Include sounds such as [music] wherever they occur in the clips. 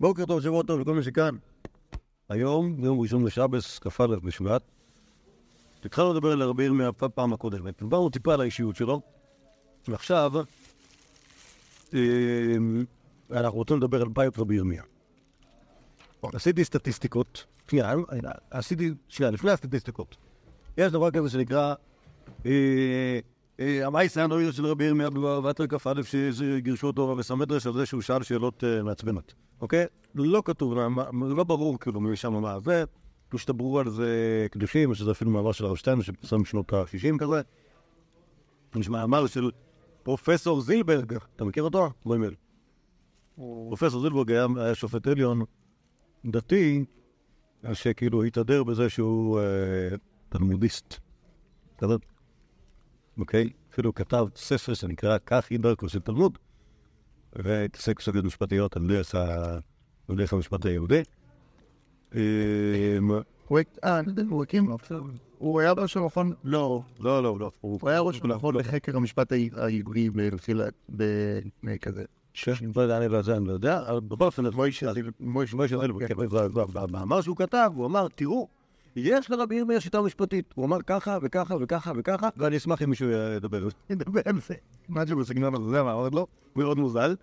בוקר טוב, שבוע טוב לכל מי שכאן. היום, יום ראשון בשבס, כ"א בשבט. התחלנו לדבר על רבי ירמיה בפעם הקודמת. דיברנו טיפה על האישיות שלו, ועכשיו אה, אנחנו רוצים לדבר על בעיות רבי ירמיה. עשיתי סטטיסטיקות, שנייה, עשיתי, שנייה, לפני הסטטיסטיקות. יש דבר כזה שנקרא אה, אה, המייס הנויר של רבי ירמיה בבטר כ"א שגירשו אותו בסמדרש על זה שהוא שאל שאלות אה, מעצבנות, אוקיי? לא כתוב, לא ברור כאילו משם מה זה, פשוט שתברו על זה קדושים, שזה אפילו מאמר של הרשטיין שפרסם בשנות ה-60 כזה. יש מאמר של פרופסור זילברג, אתה מכיר אותו? לא אימייל. פרופסור זילברג היה שופט עליון דתי, שכאילו התהדר בזה שהוא תלמודיסט. אוקיי? אפילו כתב ספר שנקרא כך היא דרכו של תלמוד, והתעסק בסוגיות משפטיות על דרך המשפט היהודי. אה, הוא היה ראש המכון, לא, לא, לא, לא. הוא היה ראש המכון לחקר המשפט העברי כזה. לא יודע, אני לא יודע, אני לא יודע, אבל בכל אופן, מוישה במאמר שהוא כתב, הוא אמר, תראו, יש לרבי ירמיה שיטה משפטית. הוא אמר ככה וככה וככה וככה, ואני אשמח אם מישהו ידבר [laughs] על זה. משהו בסגנון הזה, זה מה, עוד לא? מאוד מוזל.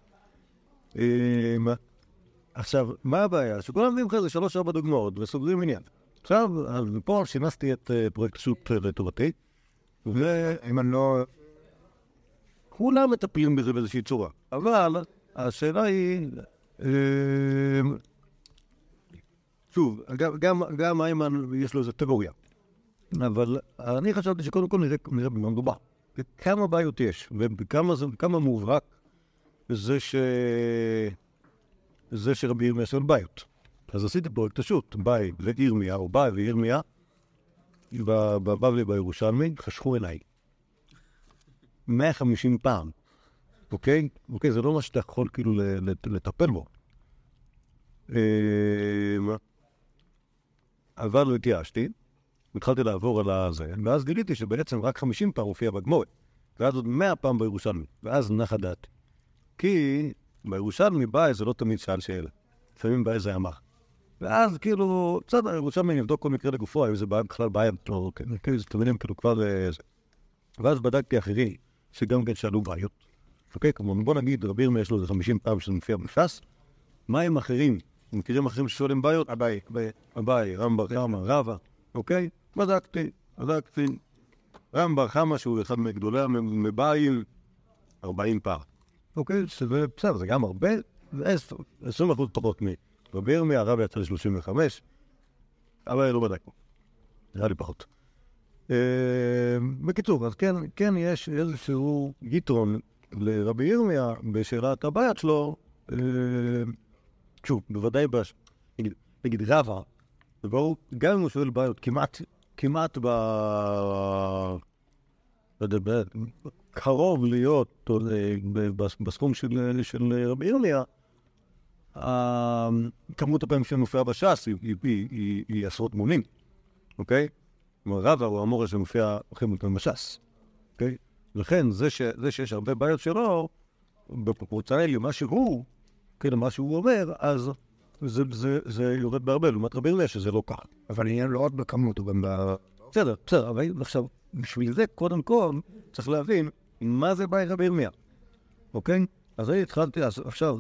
עכשיו, מה הבעיה? שכולם מביאים לך איזה שלוש-ארבע דוגמאות וסוגרים עניין. עכשיו, אז פה שינסתי את פרויקט שו"ת לטובתי, ואם אני לא... כולם מטפלים בזה באיזושהי צורה. אבל השאלה היא... שוב, גם, גם איימן יש לו איזה תיאוריה. אבל אני חשבתי שקודם כל נראה, נראה במה מדובר. וכמה בעיות יש, וכמה מובהק זה ש... זה שרבי ירמיה שואל בעיות. אז עשיתי פרויקט השו"ת, באי לירמיה, או באי וירמיה, בבבלי בירושלמי, חשכו עיניי. 150 פעם, אוקיי? אוקיי, זה לא מה שאתה יכול כאילו לטפל בו. אבל לא התייאשתי, התחלתי לעבור על הזה, ואז גיליתי שבעצם רק 50 פעם הופיע בגמורת, ואז עוד 100 פעם בירושלמי, ואז נחה דעתי. כי בירושלמי בא איזה לא תמיד שאל שאלה, לפעמים בא איזה אמר. ואז כאילו, בסדר, ירושלמי נבדוק כל מקרה לגופו, האם זה בכלל בעיה, לא, אוקיי, כאילו, זה תמידים כאילו כבר זה. ואז בדקתי אחרים, שגם כן שאלו בעיות. אוקיי, כלומר, בוא נגיד, רבי ירמיה יש לו איזה 50 פעם שזה מופיע בש"ס, מה עם אחרים מכירים אחרים ששואלים בעיות? אביי. אביי, רמב"ר, חמא, רבא, אוקיי? בדקתי, בדקתי. רמב"ר, חמא, שהוא אחד מגדולי המבאים, 40 פעם. אוקיי? שזה בסדר, זה גם הרבה, זה 20 אחוז פחות מרבי ירמיה, הרב יצא ל-35, אבל לא בדקנו. נראה לי פחות. בקיצור, אז כן, כן יש איזשהו יתרון לרבי ירמיה בשאלת הבעיות שלו, שוב, בוודאי, בש... נגיד, נגיד רבא, וברור, גם אם הוא שואל בעיות כמעט, כמעט ב... לא יודע, קרוב להיות בסכום של, של רבי ירמיה, כמות הפעמים שמופיעה בש"ס היא, היא, היא, היא, היא עשרות מונים, אוקיי? כלומר, רבא הוא המורה שמופיע הכי מותן בש"ס, אוקיי? לכן, זה, ש, זה שיש הרבה בעיות שלו, בפרופורציונלי למה שהוא, כאילו, מה שהוא אומר, אז זה, זה, זה יורד בהרבה, לעומת רבי ירמיה שזה לא ככה. אבל העניין לא רק בכמות, הוא גם ב... בסדר, בסדר, אבל עכשיו, בשביל זה, קודם כל, צריך להבין מה זה באי רבי ירמיה, אוקיי? אז אני התחלתי, אז עכשיו,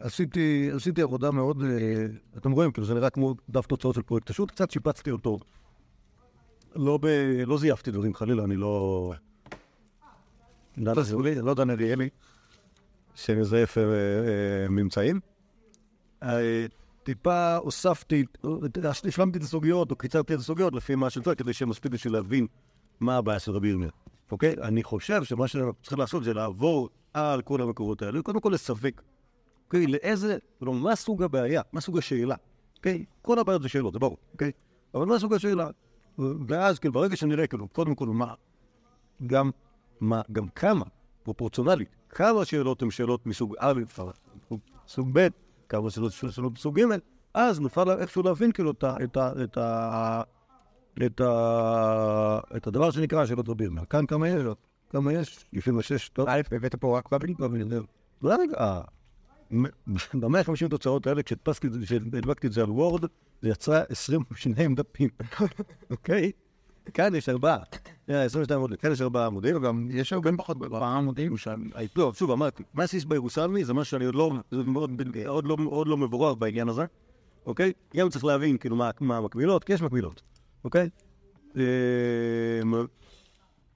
עשיתי, עשיתי עבודה מאוד, אה, אתם רואים, כאילו זה נראה כמו דף תוצאות של פרויקט השו"ת, קצת שיפצתי אותו. לא, ב, לא זייפתי דברים, חלילה, אני לא... לא יודע, נראה לי. שמזייף אה, אה, ממצאים. אה, טיפה הוספתי, השלמתי את הסוגיות, או קיצרתי את הסוגיות לפי מה שצריך, כדי שיהיה מספיק בשביל להבין מה הבעיה של רבי ירמיה. אוקיי? אני חושב שמה שצריך לעשות זה לעבור על כל המקורות האלה, קודם כל לסווג. אוקיי? לאיזה, לא, מה סוג הבעיה? מה סוג השאלה? אוקיי? כל הבעיות זה שאלות, זה ברור, אוקיי? אבל מה סוג השאלה? ואז, כאילו, ברגע שנראה, כאילו, קודם כל, מה, גם, מה, גם כמה, פרופורציונלית, כמה שאלות הן שאלות מסוג א', סוג ב', כמה שאלות שאלות מסוג ג', אז נוכל איכשהו להבין כאילו את, הדבר שנקרא שאלות רבים. כאן כמה יש? כמה יש? לפי מה שש, טוב. א', הבאת פה רק בבלי? רגע, ב-150 תוצאות האלה, כשהדפסתי את זה- כשהדבקתי את זה על וורד, זה יצא 22 דפים, [laughs] אוקיי? כאן יש ארבעה, 22 עמודים, כאן יש ארבעה עמודים, גם יש הרבה פחות ארבעה עמודים. לא, שוב, אמרתי, מה שיש בירושלמי זה משהו שאני עוד לא, עוד לא, עוד לא מבורר בעניין הזה, אוקיי? גם צריך להבין, כאילו, מה, המקבילות, כי יש מקבילות, אוקיי? אמ,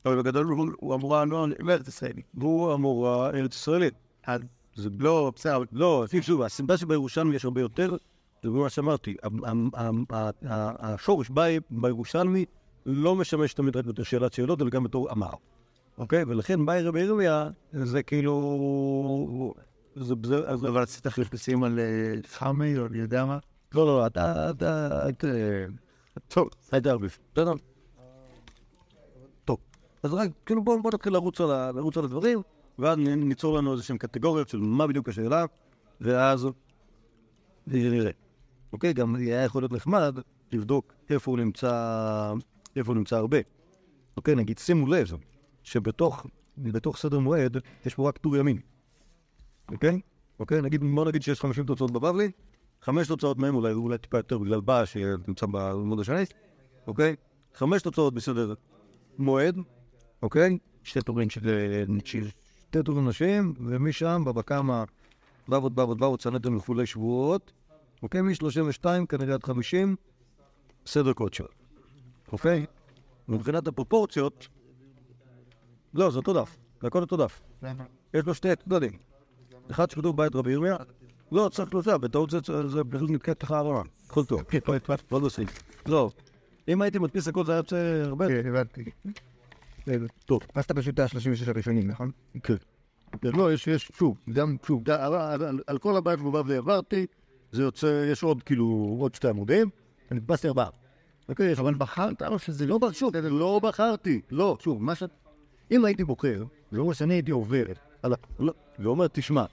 אבל בגדול הוא- אמורה, לא, ארץ ישראלית. הוא אמורה ארץ ישראלית. זה לא, בסדר, לא, שוב, הסיבה שבירושלמי יש הרבה יותר, זה מה שאמרתי, השורש בי- בירושלמי לא משמש תמיד רק בתור שאלת שאלות, אלא גם בתור אמר. אוקיי? ולכן באי רבי ירמיה זה כאילו... זה... זה... אז- אבל רצית חיפושים על חמי או אני יודע מה? לא, לא, אתה... אתה... אתה... טוב, היית ערביב. בסדר? טוב. אז רק, כאילו, בואו בוא נתחיל לרוץ על, ה- לרוץ על הדברים, ואז ניצור לנו איזה שהן קטגוריות של מה בדיוק השאלה, ואז נראה. אוקיי? גם היה יכול להיות נחמד לבדוק איפה הוא נמצא, איפה הוא נמצא הרבה. אוקיי? נגיד, שימו לב שבתוך בתוך סדר מועד יש פה רק טור ימין. אוקיי? אוקיי? נגיד, בוא נגיד שיש 50 תוצאות בבבלי, חמש תוצאות מהם אולי, אולי טיפה יותר בגלל בא שנמצא בלימוד השני, אוקיי? חמש תוצאות בסדר מועד, אוקיי? שתי טורים של. שתי טורים נשים, ומשם בבא קמא בבות בבות בבות צנתם וכולי שבועות, אוקיי? מ-32 כנראה עד 50, סדר קודשו, אוקיי? מבחינת הפרופורציות, לא, זה אותו דף, זה הכל אותו דף. יש לו שתי צדדים. אחד שכתוב בית רבי ירמיה, לא, צריך שלושה, בטעות זה- פשוט נתקע ככה ארורה. הכל טוב. לא בסעיף. לא. אם הייתי מדפיס הכל זה היה יוצא הרבה... כן, הבנתי. טוב. אז אתה פשוט ה-36 הראשונים, נכון? כן. לא, יש, יש, שוב, גם, שוב, על, כל הבית בבבלי עברתי, זה יוצא, יש עוד, כאילו, עוד שתי עמודים, אני הדפסתי ארבעה. אוקיי, אבל בחרת, אבל שזה לא, ב- שוב, לא בחרתי, לא, שוב, מה ש... אם הייתי בוחר, זה אומר שאני הייתי עובר, ה- לא, ואומר, תשמע,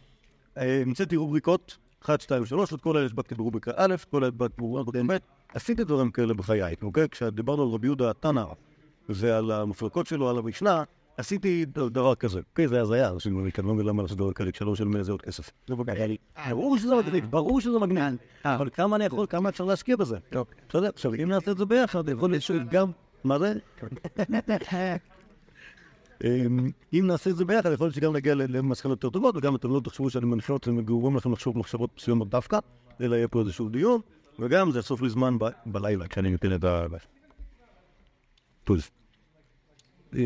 אה, המצאתי רובריקות, 1, 2, 3, את כל אלה הדבקתי ברובריקה א', כל אלה הדבקתי ברובריקה ב', עשיתי דברים כאלה בחיי, אוקיי? כשדיברנו על רבי יהודה התנא ועל המפרקות שלו, על המשנה, עשיתי דבר כזה. אוקיי, זה הזיה, אני כאן לא מבין למה לעשות דבר כזה, כשלא משלם לזה עוד כסף. בגלל. ברור שזה מגניב, ברור שזה מגניב. אבל כמה אני יכול, כמה אפשר להשקיע בזה? בסדר, עכשיו, אם נעשה את זה ביחד, יכול להיות שגם... מה זה? אמ, אם נעשה את זה ביחד, יכול להיות שגם נגיע למסקנות יותר טובות, וגם אתם לא תחשבו שאני מנחה אתכם וגורם לכם לחשוב מחשבות מסוימות דווקא, אלא יהיה פה איזשהו דיון, וגם זה יאסוף לי זמן בלילה כשאני נותן את ה... טוב. אה,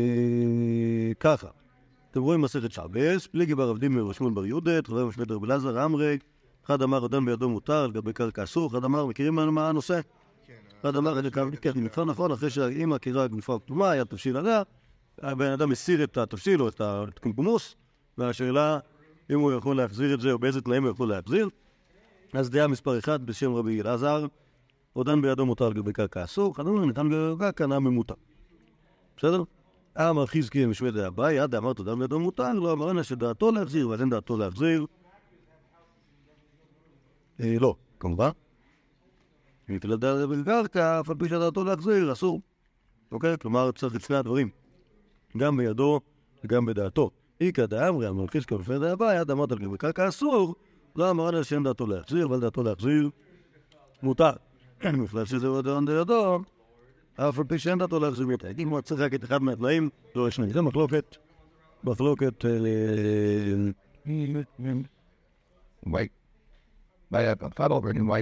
ככה, אתם רואים מסכת שבס, פליגי בר עבדים ושמואל בר יהודה, חבר משמד רבי אלעזר אמרי, אחד אמר אדם בידו מותר, לגבי קרקע אסור, אחד אמר, מכירים מה- הנושא? אחד אמר, אני כאן, כן, נכון, נכון, אחרי שהאימא קירה גופה כתומה, היה תבשיל עליה, הבן אדם הסיר את התבשיל או את הקומקומוס, והשאלה אם הוא יכול להחזיר את זה או באיזה תנאים הוא יכול להחזיר. אז דעה מספר אחד בשם רבי אלעזר, עודן בידו מותר לגבי קרקע אסור, אחד אומר, ניתן בקרקע נע ממותר. בסדר? אמר חזקי משמד אביי, עד אמרת עודן בידו מותר, לא אמר אנא שדעתו להחזיר, ואז אין דעתו להחזיר. אה, לא, כמובן. אם תלדה בקרקע, אף על פי שדעתו להחזיר, אסור. אוקיי? כלומר, צריך את שני הדברים. גם בידו וגם בדעתו. איכא דאמרי, אמר חזקי משמד אביי, עד אמרת לגבי קרקע אסור, לא אמר אנא שאין דעתו להחזיר, אבל דעתו להחזיר מותר. בכלל שזה עודן בידו, אף על פי שאין דעתו להחזיר יותר. אם הוא צריך רק את אחד מהתנאים, לא יש נגד. זה מחלוקת, מחלוקת... אה,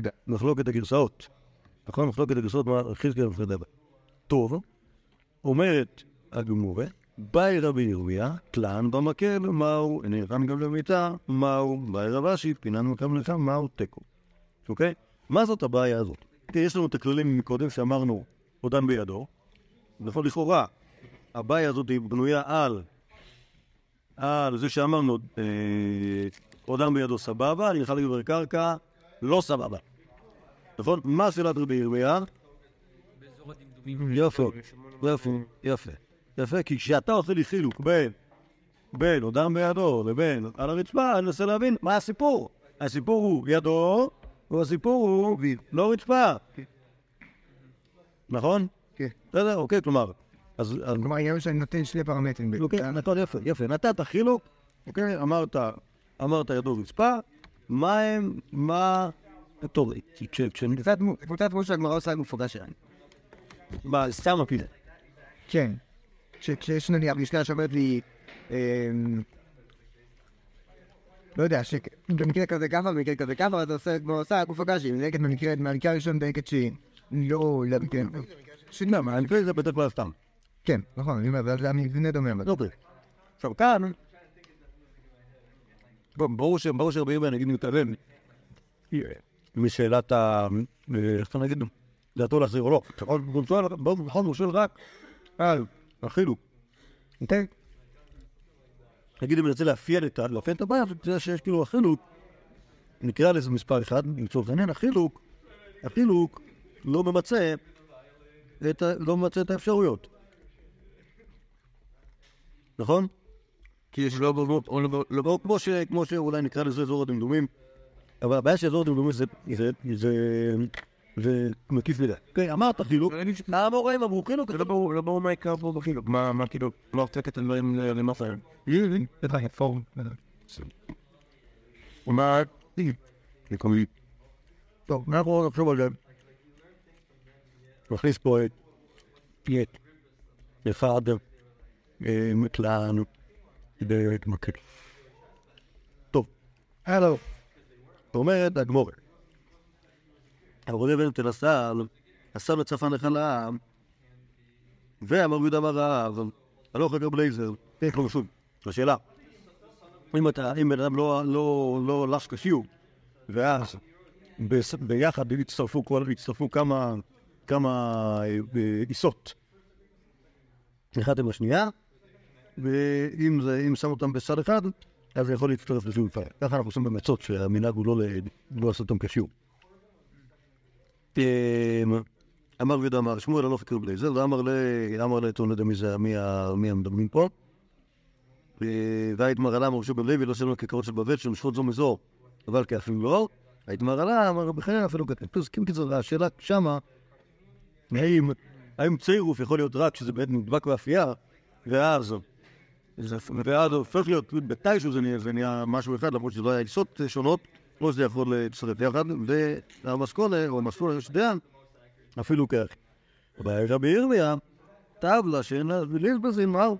דה. מחלוקת הגרסאות. נכון? מחלוקת הגרסאות, מה חזקיה ומפרדה בה. טוב, אומרת הגמורה, באי רבי ירמיה, תלן במקל, מהו, נלחם גם למיטה, מהו, באי רב אשי, פינן מקם לך, מהו תיקו. אוקיי? מה זאת הבעיה הזאת? יש לנו את הכללים מקודם שאמרנו, עודן בידו, נכון, לכאורה, הבעיה הזאת היא בנויה על, על זה שאמרנו, אה, עודן בידו סבבה, אני נלחם לגבר קרקע, לא סבבה. נכון? מה שאלת רבי ירמיה? יפה, יפה, יפה. יפה, כי כשאתה עושה לי חילוק בין, בין אדם בידו לבין על הרצפה, אני מנסה להבין מה הסיפור. הסיפור הוא ידו, והסיפור הוא לא רצפה. נכון? כן. בסדר, אוקיי, כלומר, אז... כלומר, העניין שאני נותן שני פרמטרים. אוקיי, נכון, יפה, יפה. נתת חילוק, אוקיי, אמרת, אמרת ידו רצפה, מה הם, מה... טוב. קבוצת דמות, שהגמרא עושה עם מפוגש שלהם. מה, סתם הפיל. כן. כשיש נניח משקל שאומרת לי, אמ, לא יודע, שבמקרה כזה ככה, במקרה כזה ככה, אז אתה עושה כמו עושה מפוגשים, נגד במקרה, הראשון נגד שהיא לא, לא, כן. שנייה, מה, אני חושב שזה בדרך כלל סתם. כן, נכון, אני אומר, זה המבנה דומה. אבל- אוקיי. עכשיו כאן, ברור ש- ברור שהרבה ימים נגיד מתעלם משאלת ה... אה, איך אתה נגיד? דעתו להחזיר או לא. נכון, הוא שואל, רק על החילוק. אוקיי? נגיד אם נרצה לאפיין את. לאפיין את הבעיה, זה שיש כאילו החילוק, נקרא לזה מספר אחד, לצורך העניין, החילוק, החילוק לא ממצה את ה... לא ממצה את האפשרויות. נכון? כי יש לא, לא, לא, לא, לא, לא כמו, ש, כמו שאולי נקרא לזה אזור הדמדומים, אבל הבעיה של אזור הדמדומים זה, זה, זה, זה מקיף מדי. אוקיי, אמרת חילוק, המוראים אמרו חילוק, זה לא ברור, לא ברור מה העיקר פה בחילוק. מה, מה כאילו, לא הופך את הדברים. בטח יפור. ומה... טוב, אנחנו נחשוב על זה. נכניס פה את פייט, לפאדר, מקלען, להתמקד. טוב, הלו. אומרת, הגמורת. העבודה בן תל הסל, הסל לצפן לחלם, ואמר יהודה אמר רב, הלוך רגע בלייזר, תהיה לו משהו. השאלה, אם אתה, אם בן אדם לא, לא, לא לש קשיו, ואז ביחד הצטרפו כמה, כמה אה, אה, עיסות, אחת עם השנייה, ואם זה, אם שם אותם בסד אחד, אז זה יכול להצטרף לזיהוי פאר. ככה אנחנו עושים במצות, שהמנהג הוא לא, לא לעשות אותם כשיעור. אמ, אמר ויהודה אמר, שמואל הלוך יקראו בלייזר, ואמר ל... אמר ל... לא יודע מי זה, מי המדברים פה. והיתמר עלה אמר שוב לוי, לא שלנו כיכרות של בבל, שמשכות זו מזו, אבל כאפילו לא. היתמר עלה, אמר בחיי אפילו כתב. פוסקים קיצור, השאלה שמה, האם, האם צירוף יכול להיות רק כשזה בעצם נדבק באפייה, ואז, ואז הופך להיות, מתישהו זה נהיה, זה משהו אחד, למרות שזה לא היה עיסות שונות, או שזה יכול להצטרף יחד, והמסכונה, או המסכונה של דיין, אפילו כך. אבל רבי ירמיה, טבלה שאין לה, וליזבזין מהו?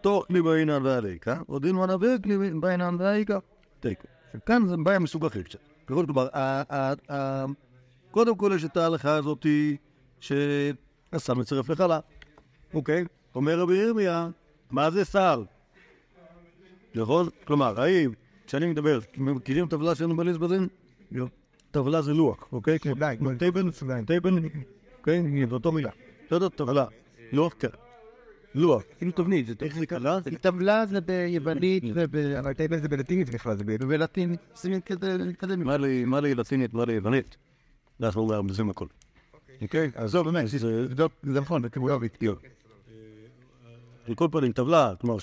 תוך כלי בעינן והליקה, או דין מנבא כלי בעינן והליקה. תיקו. כאן זה בעיה מסוג אחר קצת. כלומר, קודם כל יש את ההלכה הזאתי שהסל מצרף לחלה. אוקיי? אומר רבי ירמיה, מה זה סל? נכון? כלומר, האם, כשאני מדבר, מכירים טבלה שאין לה לבזבזין? לא. טבלה זה לוח, אוקיי? כמו- table, table, אוקיי? זו אותו מילה. בסדר? טבלה. לוח, כן. לוח. כאילו תבנית, זה איך זה קרה? טבלה זה ביוונית, אבל טייבל זה בלטינית בכלל, זה בלטינית. שים כדי להתקדם. מה לי, לטינית, מה לי יוונית? אנחנו מארבזים הכל. אוקיי? אז זהו, באמת, זה- נכון, זה יובית. על כל פנים, טבלה, כלומר,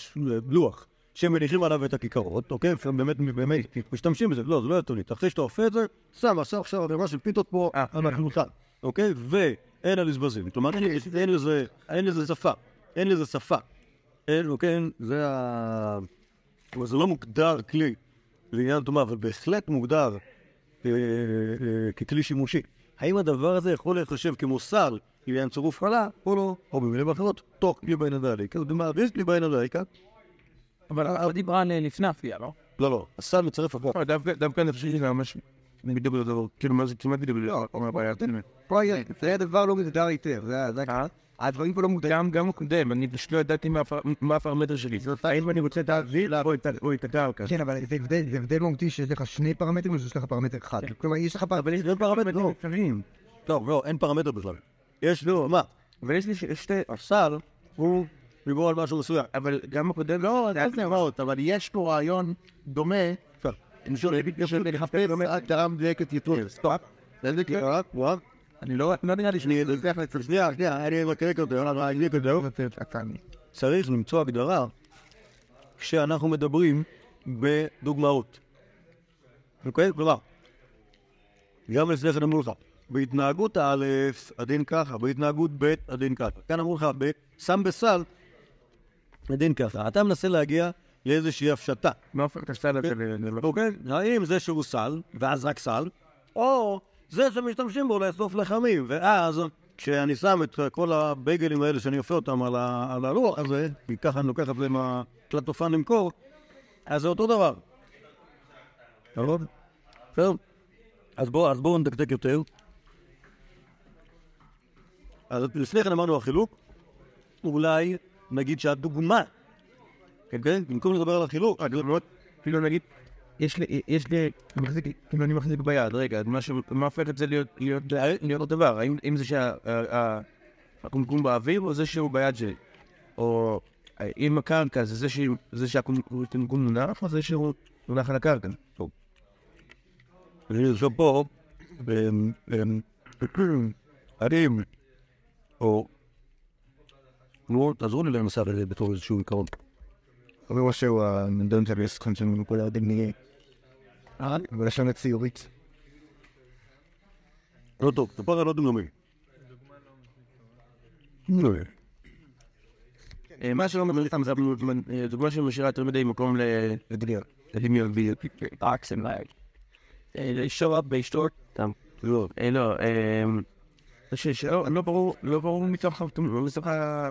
לוח, שמניחים עליו את הכיכרות, אוקיי? באמת, באמת, משתמשים בזה, לא, זה לא יתונית. אחרי שאתה אופה את זה, שם, עשה עכשיו ערימה של פיתות פה, על השולחן, אוקיי? ואין על עזבזים. כלומר, אין- אין לזה, אין לזה שפה. אין לזה שפה. אין, אוקיי? זה ה... כלומר, זה לא מוגדר כלי לעניין טומאה, אבל בהחלט מוגדר אה, אה, ככלי שימושי. האם הדבר הזה יכול להיחשב כמו סל לעניין צירוף חלה, או לא? או במילים אחרות, תוך כלי בעין הדליקה. זאת אומרת, יש כלי בעין הדליקה, אבל דיברה על לפני אפייה, לא? לא, לא, הסל מצרף. לא, דווקא אני חושב שזה ממש בדיוק אותו דבר. כאילו, מה זה כמעט בדיוק דבר. אומר, בעיה, תן לי. פה היה, זה היה דבר לא מוגדר היטב, זה זה- הדברים פה לא מוגדרים. גם, גם הקודם, אני פשוט לא ידעתי מה הפר- מה הפרמטר שלי. האם אני רוצה את האוויר או את הקרקע. כן, אבל זה הבדל, מהותי שיש לך שני פרמטרים או שיש לך פרמטר אחד. כלומר, יש לך פרמטר... אבל יש פרמטרים אפשריים. לא, לא, אין פרמטר בכלל. יש, לא, מה? אבל יש לי שתי... הסל הוא דיבור על משהו מסוים. אבל גם הקודם... לא, זה היה נראות, אבל יש פה רעיון דומה. אני שואל, לחפש הגדרה מדויקת יותר. סטופ. אני לא לא נראה לי שאני... שנייה, שנייה, אני מקרק אותו, אני אקרק אותו. צריך למצוא הגדרה כשאנחנו מדברים בדוגמאות. אוקיי? כלומר, גם לפני כן אמרו לך, בהתנהגות א', הדין ככה, בהתנהגות ב', הדין ככה. כאן אמרו לך, שם בסל, הדין ככה. אתה מנסה להגיע לאיזושהי הפשטה. מה הופך את הסל הזה ל... אוקיי? האם זה שהוא סל, ואז רק סל, או זה שמשתמשים בו לאסוף לחמים, ואז כשאני שם את כל הבייגלים האלה שאני אופה אותם על, ה, על הלוח הזה, כי ככה אני לוקח את זה מהפלטופן למכור, אז זה אותו דבר. נכון? אז בואו נדקדק יותר. אז לפני כן אמרנו החילוק, אולי נגיד שהדוגמה, כן, כן? במקום לדבר על החילוק, כאילו נגיד, יש לי, יש לי, מחזיק, כאילו אני מחזיק ביד, רגע, מה ש- הופך את זה להיות, להיות, להיות אותו דבר? האם האם זה שהקומקום באוויר או זה שהוא ביד שלי? או אם הקרקע זה זה זה שהקומקום מונח או זה שהוא מונח על הקרקע? אני נרשום פה, אמ, אמ, [clears throat] האם, או, נו, תעזרו לי לנסח את זה בתור איזשהו עיקרון. זה משהו, הנדון של יסכון של מכל הירדים נהיה. בלשון הציורית. לא טוב, תספר על עוד דוגמים. נו, אה, מה שלא מביא סתם זה אה, דוגמה שמשאירה יותר מדי מקום. לדמיון. לדמיון בדיוק. Like. They, they show up. לא, אה, לא, אה, לא ברור, לא ברור מתוך.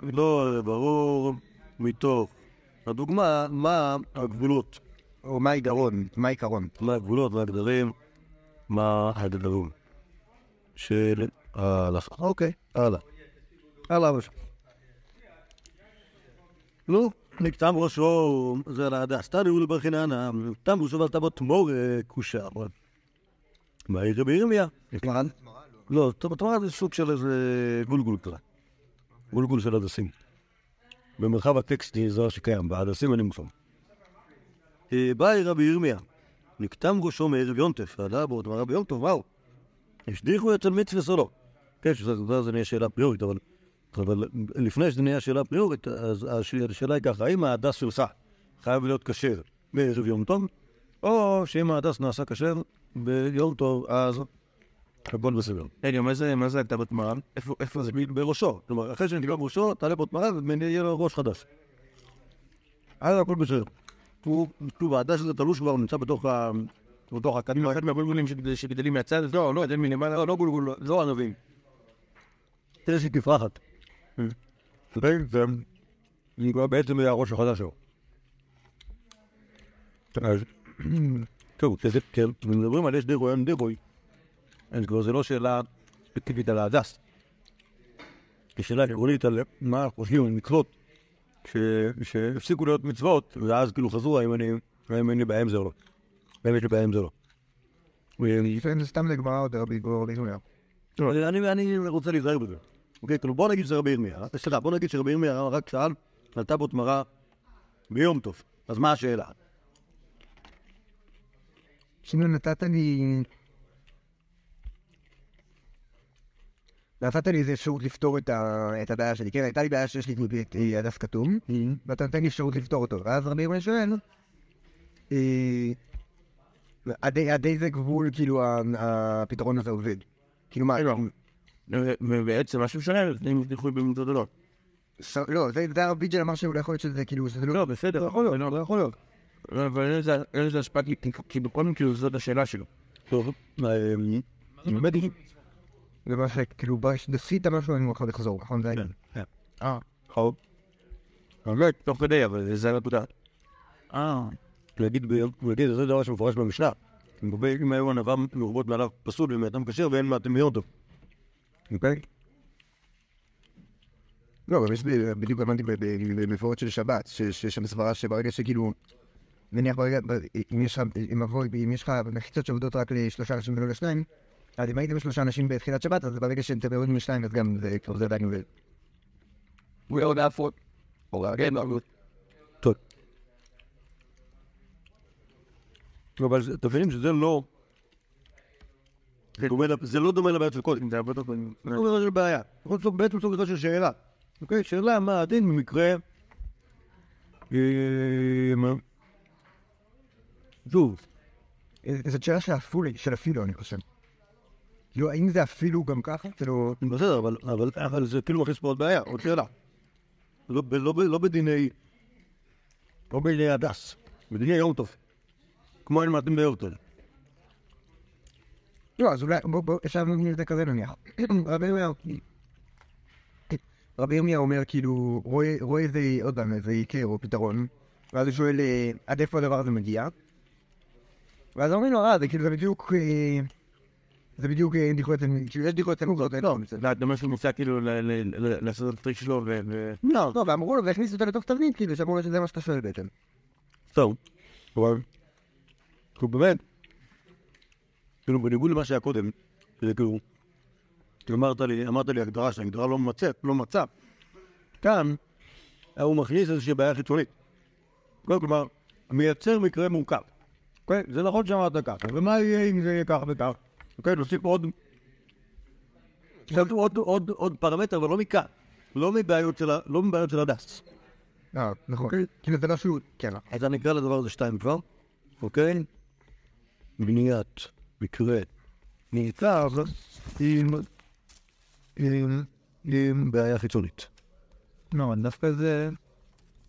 לא ברור מתוך הדוגמה, מה הגבולות, או מה העיקרון? מה העיקרון? מה הגבולות, מה הגדרים, מה הגדרים של ההלכה. אוקיי, הלאה. הלאה, בבקשה. נו, נקטם ראשו, זה על ההדס, תנו לברכיננה, תם ראשו ואל תבוא תמור כושה. מה יראה בירמיה? מרן? לא, תמר זה סוג של איזה גולגול כזה. גולגול של הדסים. במרחב הטקסטי זה מה שקיים, בהדסים אין לי מושג. אה, באי רבי ירמיה, נקטם ראשו מערב יונטף, ועלה בו תמר רבי יום טוב, וואו. השליכו את או לא? כן, שזה זה- זה נהיה שאלה פריורית, אבל, אבל לפני שזה נהיה שאלה פריורית, אז הש- השאלה היא ככה, האם ההדס שלך חייב להיות כשר בערב יום טוב, או שאם ההדס נעשה כשר ביום טוב, אז הכל בסדר. רגע, מה זה, הייתה בתמרן? איפה, זה? בראשו. כלומר, אחרי שנקרא בראשו, תעלה בו תמרה ויהיה לו ראש חדש. אז הכל בסדר. הוא, שוב, העדה שזה תלוש כבר, נמצא בתוך ה... בתוך הקדימה. אחד מהבולבולים שגד- שגדלים מהצד? לא, לא, זה מלמעלה. לא, לא גולגול, לא ענבים. תראה שהיא תפרחת. זה זה כבר בעצם יהיה הראש החדש שלו. טוב, זה כן, על יש דירוי, אין דירוי. אז כבר זה לא שאלה ספציפית על ההדס. זו שאלה עקרונית על מה חושבים על מצוות ש- שהפסיקו להיות מצוות, ואז כאילו חזרו האם אני, האם אין לי בעיה עם זה או לא. האם יש לי בעיה עם זה או לא. זה סתם לגמרא עוד רבי ליזוניה. אני, רוצה להיזהר בזה. אוקיי, כאילו בוא נגיד שזה רבי ירמיה, אה? סליחה, בוא נגיד שרבי ירמיה רק שאל, עלתה בו תמרה ביום טוב. אז מה השאלה? שמעון נתת לי... נתת לי איזה אפשרות לפתור את ה- את הבעיה שלי, כן? הייתה לי בעיה שיש לי את הדף כתום, ואתה נותן לי אפשרות לפתור אותו. ואז רבי ירמיה שואל, אה, עד עד איזה גבול כאילו הפתרון הזה עובד? כאילו מה? ובעצם משהו שונה, אם במקצות או לא. לא, זה הרביג'ל אמר שהוא לא יכול להיות שזה כאילו, שזה לא... לא, בסדר, יכול להיות, לא יכול להיות. אבל אין לזה- השפעה, כי- בכל מקרה זאת השאלה שלו. טוב, אה, באמת, זה מה שכאילו, ברגע שדסית משהו אני יכול לחזור, נכון? זה העניין. אה, טוב. באמת, תוך כדי, אבל זה הנקודה. אה, להגיד, יגיד, זה דבר שמפורש במשנה. אם היו ענווה מרובות מעליו פסול ומאדם כשר ואין מעתם מיום טוב. אוקיי? לא, אבל יש בדיוק ב- במפורט של שבת, שיש שם סברה שברגע שכאילו, נניח ברגע, אם יש לך מחיצות שעובדות רק לשלושה אנשים ולא לשניים, אז אם הייתם שלושה אנשים בתחילת שבת, אז ברגע שאתם יורדים לשניים, אז גם זה כבר זה עדיין עובד. we all got for. כן, לא, טוב. לא, אבל אתם מבינים שזה לא... זה לא דומה לבעיות של קודם. זה הרבה יותר... זה לא דבר של בעיה. יכול להיות בעצם סוג אחד של שאלה. אוקיי? שאלה מה הדין במקרה... אה? שוב, אה, זאת שאלה של אפילו, של אפילו, אני חושב. כאילו, האם זה אפילו גם ככה? כאילו, בסדר, אבל, זה כאילו מכניס פה עוד בעיה, עוד שאלה. לא, לא, ב- לא בדיני... או בהדס. בדיני יום טוב. כמו אין מתאים ביורטל. לא, אז אולי, בוא, בוא, אפשר להגיד את זה כזה נניח. [clears throat] רבי ירמיה, [clears throat] רבי ירמיה אומר כאילו, רואה, רואה איזה, עוד פעם, איזה עיקר או פתרון, ואז הוא שואל אה, עד איפה הדבר הזה מגיע. ואז אומרים לו, אה, זה כאילו, זה בדיוק, אה, זה בדיוק אה, דיחוי אצל, כאילו, יש דיחוי אצל לא, לא, אתה אומר שהוא ניסה כאילו לעשות את הטריק שלו ו... לא, לא, ואמרו לו, והכניסו אותו לתוך תבנית, כאילו, שאמרו לו שזה מה שאתה שואל בעצם. טוב. אבל... כאילו באמת, כאילו בניגוד למה שהיה קודם, זה כאילו, אמרת לי, אמרת לי הגדרה שההגדרה לא ממצה, לא מצה. כאן, הוא מכניס איזושהי בעיה חיצונית. כלומר, מייצר מקרה מורכב. אוקיי? זה נכון שאמרת ככה, ומה יהיה אם זה יהיה כך וכך? אוקיי, נוסיף עוד... עוד, עוד, עוד פרמטר, אבל לא מכאן. לא מבעיות של, לא מבעיות של הדס. אה, נכון. כאילו, זה לא שהוא, כן. אז אני אקרא לדבר הזה שתיים כבר, אוקיי? בניית מקרה נעצר עם, עם, עם בעיה חיצונית. לא, אבל דווקא זה...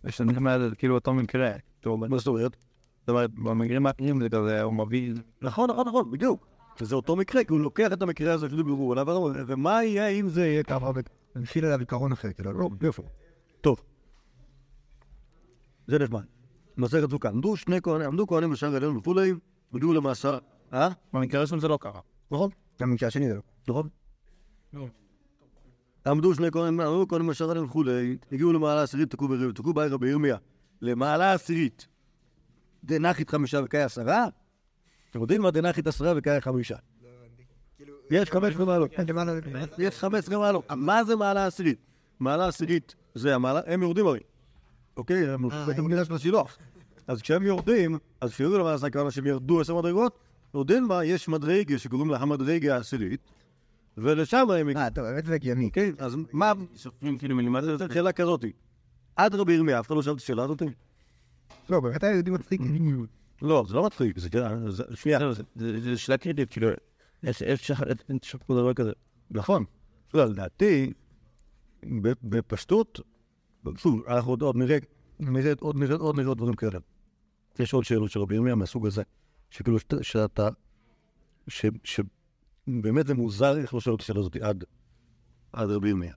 יש לנו גם כאילו אותו מקרה. מה זאת אומרת? זאת אומרת, במקרים האחרים זה כזה, הוא מביא... נכון, נכון, נכון, בדיוק. וזה אותו מקרה, כי הוא לוקח את המקרה הזה שדיברו עליו, ואומר, ומה יהיה אם זה יהיה ככה וככה? נפיל עליו עיקרון אחר, כאילו, לא, יופי. טוב. זה נחמד. מסכת סוכה. עמדו שני כהנים, עמדו כהנים בשער עליון וכולי, הגיעו למאסר. אה? במקרה הראשון זה לא קרה. נכון? גם במקרה השני זה לא. נכון? לא. עמדו שני כהנים, עמדו כהנים בשער עליון וכולי, הגיעו למעלה עשירית, תקעו בריב, תקעו בעיר רבי ירמיה. למעלה עשירית. דנחית חמישה וקאי עשרה? אתם יודעים מה דנחית עשרה וקאי חמישה? יש חמש מעלות. יש חמש מעלות. מה זה מעלה עשירית? מעלה עשירית זה המעלה, הם יורדים הרי. אוקיי? הם בית המקדש של השילוח. אז כשהם יורדים, אז כשיורדים למעלה עשרה כמה שהם ירדו עשר מדרגות, יודעים מה? יש מדרגה שקוראים לה המדרגה העשירית, ולשם הם... אה, טוב, באמת זה הגיוני. כן, אז מה... סופרים כאילו מלמטה זאת שאלה כזאתי. עד רבי ירמיה, אף אחד לא שאל את השאלה הזאת? לא, באמת היה יהודי מצחיק. לא, זה לא מצחיק, זה כן, זה- שנייה. לא, זה- שאלה קריטית, כאילו, איך אפשר לשפר דבר כזה? נכון. לא, לדעתי, בפשטות, שוב, אנחנו עוד- נראה, נראה עוד נראה עוד נראה עוד דברים כאלה. יש עוד שאלות של רבי ירמיה מהסוג הזה, שכאילו שאתה- שבאמת זה מוזר איך לא שאלו את השאלה הזאת עד רבי ירמיה.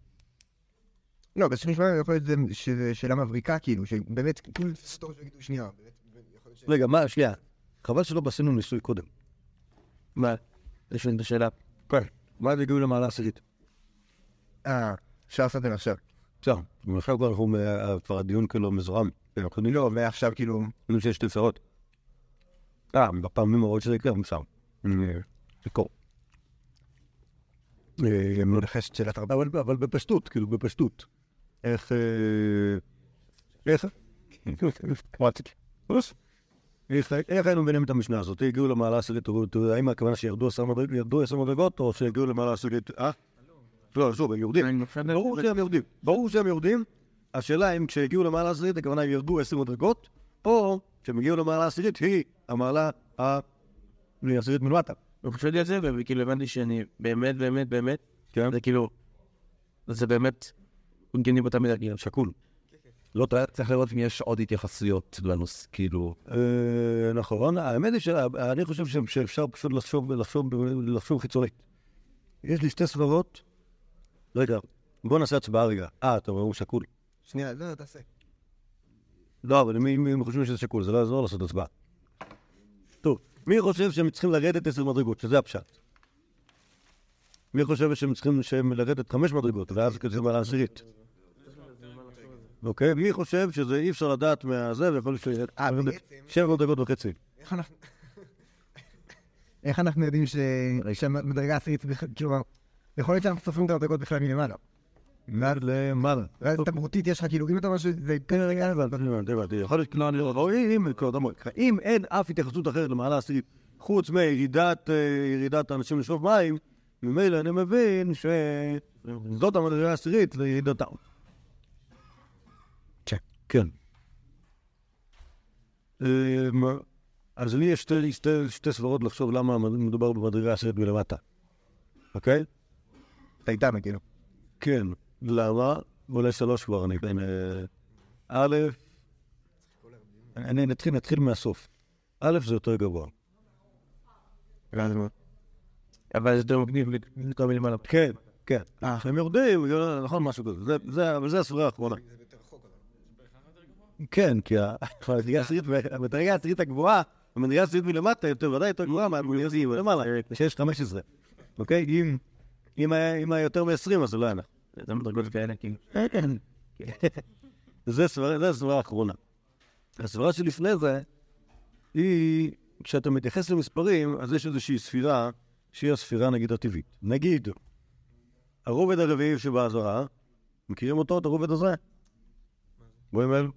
לא, בסופו של דבר יכול להיות שזה שאלה מבריקה, כאילו, שבאמת, כאילו, סטור שיגידו שנייה. באמת, רגע, מה, שנייה, חבל שלא עשינו ניסוי קודם. מה? יש לי את השאלה. כן. מה זה הגיעו למעלה עשירית? אה, אפשר לעשות את זה עכשיו. בסדר, עכשיו כבר אנחנו, אה, כבר הדיון כאילו מזוהם. נראה, לא, ועכשיו כאילו... כאילו שיש שתי שרות. אה, בפעמים הבאות שזה יקרה. אה, מנחש את שאלת הרבה. אבל, בפשטות, כאילו בפשטות. איך... אה, איך... [laughs] איך, היינו מבינים את המשנה הזאת? הגיעו למעלה עשירית, האם הכוונה שירדו עשר מדרגות, או שהגיעו למעלה עשירית, אה? לא, שוב, הם יורדים. ברור שהם יורדים. ברור שהם יורדים. השאלה אם כשהגיעו למעלה עשירית, הכוונה הם ירדו עשר מדרגות, או כשהם הגיעו למעלה עשירית, היא המעלה העשירית מלמטה. וחשבתי על זה, וכאילו הבנתי שאני באמת, באמת, באמת, כן? זה כאילו, זה באמת, הגיוני באותה מידה, כאילו. שקול. לא טועה. צריך לראות אם יש עוד התייחסויות לנושא, כאילו... אה, נכון, האמת היא שאני חושב שאפשר פשוט לחשוב, לחשוב, לחשוב חיצונית. יש לי שתי סברות. רגע, בוא נעשה הצבעה רגע. אה, טוב, הוא שקול. שנייה, לא, תעשה. לא, אבל אם אם חושבים שזה שקול, זה לא יעזור לעשות הצבעה. טוב, מי חושב שהם צריכים לרדת עשר מדרגות, שזה הפשט? מי חושב שהם צריכים לרדת חמש מדרגות, ואז כזה מעלה עשירית? אוקיי, מי חושב שזה אי אפשר לדעת מהזה, ויכול להיות ש... אה, בעצם- שבע מדרגות וחצי. איך אנחנו... יודעים ש- שהמדרגה העשירית, בכלל- כאילו, יכול להיות שאנחנו סופרים את המדרגות בכלל מלמעלה. עד למעלה. ואז תמרותית יש לך, כאילו, אם אתה אומר שזה כן רגע, הבנתי. יכול להיות, לא, אני לא, אם, אין אף התייחסות אחרת למעלה עשירית, חוץ מירידת אה, האנשים לשאוב מים, ממילא אני מבין שזאת המדרגה העשירית לירידתם. כן. אה, אז לי יש שתי- שתי- שתי סברות לחשוב למה מדובר במדרגה עשירית מלמטה, אוקיי? איתנו, כאילו. כן. למה? אולי שלוש כבר, אני. אה, א', אני נתחיל, נתחיל מהסוף. א', זה יותר גבוה. אבל זה יותר מגניב לקרוא מלמעלה. כן, כן. הם יורדים, נכון, משהו כזה. זה- זה- אבל זה הספירה האחרונה. כן, כי ה- המדרגה העשירית, המדרגה העשירית הגבוהה, המדרגה העשירית מלמטה יותר, ודאי יותר גבוהה מהמדרגה העשירית מלמעלה, שיש 15. אוקיי? אם- היה יותר מ-20, אז זה לא היה נכון. זה מדרגות כאלה, כאילו. זה הסברה זה הסברה האחרונה. הסברה שלפני זה, היא, כשאתה מתייחס למספרים, אז יש איזושהי ספירה, שהיא הספירה, נגיד, הטבעית. נגיד, הרובד הרביעי שבאזהרה, מכירים אותו, את הרובד הזה? בואי מל.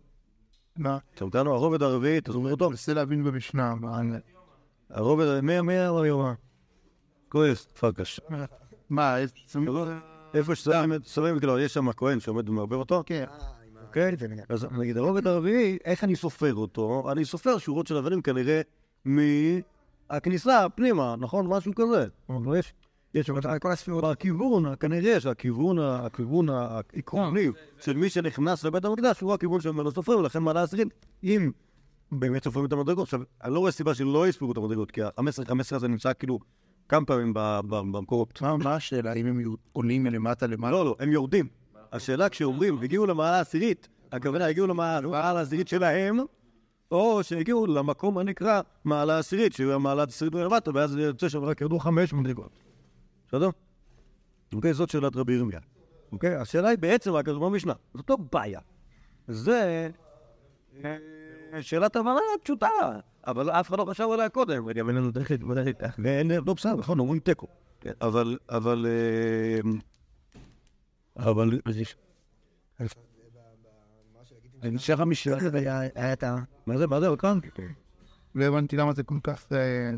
מה? אתה אותנו, הרובד הרביעי, אתה זוכר אותו? מנסה להבין במשנה, מה... הרובד הרביעי, מי אמר יומה? כועס, פרקש. מה, יש... איפה ששמים כאילו, יש שם כהן שעומד ומערבב אותו? כן. אוקיי? אז נגיד הרובד הרביעי, איך אני סופר אותו? אני סופר שורות של אבנים כנראה מהכניסה פנימה, נכון? משהו כזה. אבל יש, שם כל הספירות. בכיוון, כנראה שהכיוון, הכיוון העקרוני של מי שנכנס לבית המקדש הוא הכיוון שממנו סופרים, ולכן מעלה עשירית, אם באמת סופרים את המדרגות. עכשיו, אני לא רואה סיבה שלא יספרו את המדרגות, כי המסר המסר הזה נמצא כאילו כמה פעמים במקורות. מה השאלה? אם הם עולים מלמטה למעלה? לא, לא, הם יורדים. השאלה כשאומרים, הגיעו למעלה העשירית, הכוונה הגיעו למעלה העשירית שלהם, או שהגיעו למקום הנקרא מעלה עשירית, שהוא המעלה העשירית מלמטה, ואז יוצא שם רק ירדו חמש מדרגות. בסדר? אוקיי, זאת שאלת רבי ירמיה. אוקיי? השאלה היא בעצם רק כזו במשנה. זאת לא בעיה. זה אה, שאלת הבנה פשוטה, אבל אף אחד לא חשב עליה קודם. וגם אין לנו דרך להתמודד איתה. ואין, לא בסדר, נכון, אומרים תיקו. אבל, אבל, אה, אבל, המשך המשנה היה את ה... מה זה, מה זה, עוד כאן? לא הבנתי למה זה כל כך... אה,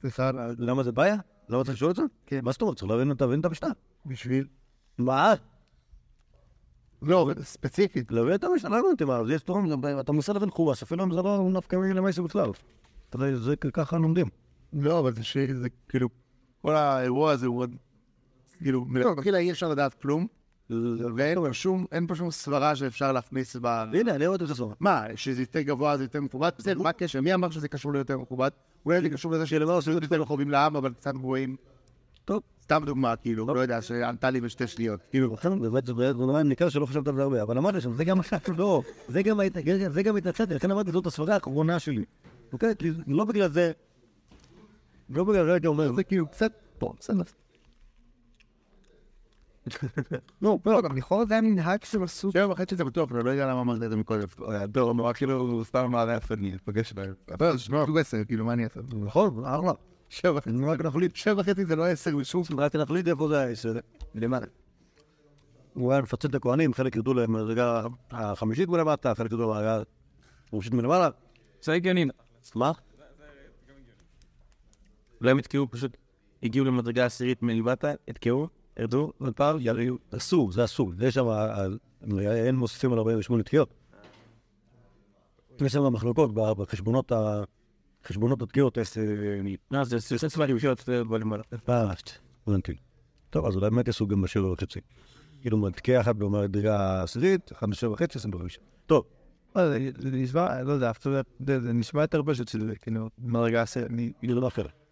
סליחה, למה זה בעיה? למה צריך לשאול את זה? כן. מה זאת אומרת? צריך להבין את המשנה. בשביל... מה? לא, ספציפית. להבין את המשנה, לא הבנתי מה, זה יש תורם, אתה מנסה להבין חומאס, אפילו אם זה לא נפקא מיני למעשה בכלל. אתה יודע, זה ככה לומדים. לא, אבל זה כאילו... כל האירוע הזה הוא עוד... כאילו, מלכתחילה אי אפשר לדעת כלום, ואין פה שום, אין פה שום סברה שאפשר להכניס ב... הנה, אני רואה את סוף. מה, שזה יותר גבוה זה יותר מכובד? בסדר, מה הקשר? מי אמר שזה קשור ליותר מכובד? אולי זה קשור לזה שלמעלה עושים יותר מכובים לעם, אבל קצת גבוהים. טוב. סתם דוגמה, כאילו, לא יודע, שענתה לי בשתי שניות. כאילו, לכן באמת זה נורא ניכר שלא חשבת על זה הרבה, אבל אמרתי שם, זה גם לא, זה גם היית- זה גם התנצלתי, לכן אמרתי זאת הסברה האחרונה שלי. אוקיי? לא בגלל זה, לא בגלל זה הייתי אומר, זה כאילו קצת... טוב, בסדר. לא, לא, גם לכאורה זה היה מנהג שהם עשו... שבע וחצי זה בטוח, אבל לא יודע למה אמרת את זה מקודם. טוב, נורא כאילו סתם מעלה יפה, אני אפגש בהם. אבל שמע, הוא עשר, כאילו, מה אני אעשה? נכון, אחלה. שבע וחצי. רק נחליט, שבע וחצי זה לא עשר בשום צורה. רק נחליט איפה זה העשר. למעלה. הוא היה מפצל את הכהנים, חלק ירדו למדרגה החמישית מלמטה, חלק ירדו למדרגה החמישית מלמעלה. זה הגיוני. מה? אולי הם יתקעו פשוט, הגיעו למדרגה עשירית מלמטה, יתקעו, ירדו, עוד פעם, יריעו. אסור, זה אסור. יש שם, אין מוסיפים על 48 תקיעות. יש שם מחלוקות בחשבונות ה... חשבונות התקיעות, לא, זה צבא למשיות בלמעלה. הבנתי. טוב, אז אולי באמת יעשו גם בשבע וחצי. כאילו, תקיעה אחת במדרגה עשירית, אחת בשבע וחצי, עשרים בחמישה. טוב, זה נשמע, לא יודע, זה נשמע יותר פשוט שזה, כאילו, מדרגה עשר, אני... היא לא אחרת.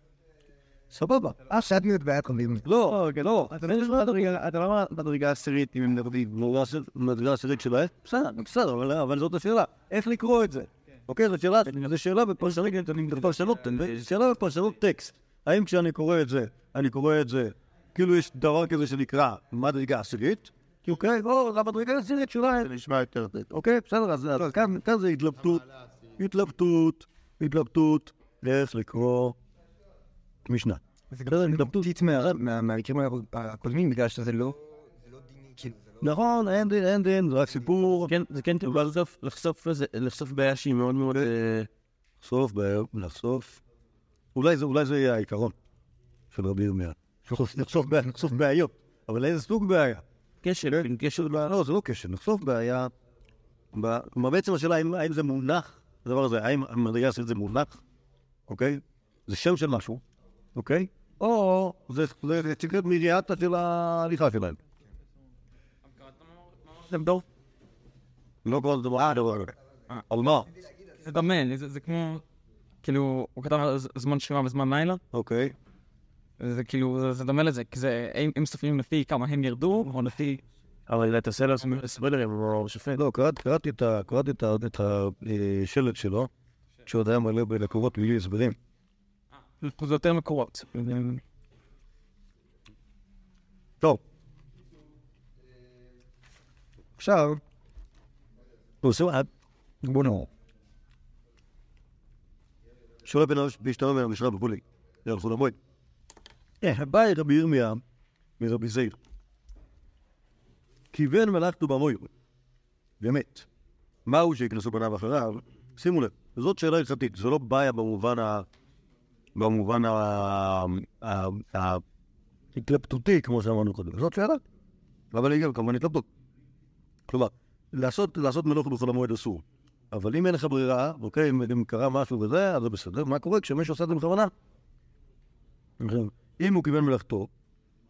סבבה. אה, שאת נהיית בעיית קודמים. לא, לא. אתה לא מדרגה, אתה לא אומר מדרגה עשירית אם הם נרדים. מדרגה עשיר- מדרגה עשירית שלהם? בסדר, בסדר, אבל- זאת השאלה. איך לקרוא את זה? אוקיי, זו שאלה, זו שאלה בפרשנות, בפרשנות, שאלה בפרשנות טקסט. האם כשאני קורא את זה, אני קורא את זה, כאילו יש דבר כזה שנקרא מדרגה עשירית? אוקיי, לא, זה המדרגה העשירית שלהם. זה נשמע יותר טוב. אוקיי, בסדר, אז כאן כאן זה התלבטות, התלבטות, התלבטות, איך לקרוא משנה. זה גם התלבטות מה- מה- מהמקרים הקודמים, בגלל שזה לא... נכון, אין דין, אין דין, זה רק סיפור. כן, זה כן טוב, לחשוף- לחשוף בעיה שהיא מאוד מאוד... אה, לחשוף, ב- לחשוף. אולי זה, אולי זה יהיה העיקרון של רבי ירמיה. לחשוף- בעיה- בעיות. אבל איזה סוג בעיה? כשל, כן, כשל לא, זה לא כשל, לחשוף בעיה. ב- כלומר, בעצם השאלה האם, זה מונח, הדבר הזה, האם המדרגה עשית זה מונח, אוקיי? זה שם של משהו, אוקיי? או זה להיות מראייתה של ההליכה שלהם. לא כל דבר, אה, דבר. על מה? זה דומה, זה כמו... כאילו, הוא כתב זמן שירה וזמן לילה, אוקיי. זה כאילו, זה- דומה לזה, כי זה, אם סופרים לפי כמה הם ירדו, או לפי... אבל אתה עושה לו ספוילרים, הוא שופט. לא, קראת- קראתי את השלט שלו, שעוד היה מלא בלקורות בלי הסברים. זה יותר מקורות. טוב. עכשיו, עושה עד בונו. שואל בן אוש בהשתמע מן המשנה. זה הלכו למועד. איך בא רבי ירמיה מרבי זעיר. כיוון מלאכתו במויר. באמת. מהו שיקנסו בניו אחריו? שימו לב, זאת שאלה הלכתית, זה לא בעיה במובן ה... במובן ה... ה... ה... התלבטותי, כמו שאמרנו קודם. זאת שאלה. אבל היא גם כמובן התלבטות. כלומר, לעשות, לעשות מלוך בחול המועד אסור. אבל אם אין לך ברירה, אוקיי, אם, קרה משהו וזה, אז זה בסדר. מה קורה כשמישהו עושה את זה בכוונה? אם הוא קיבל מלאכתו,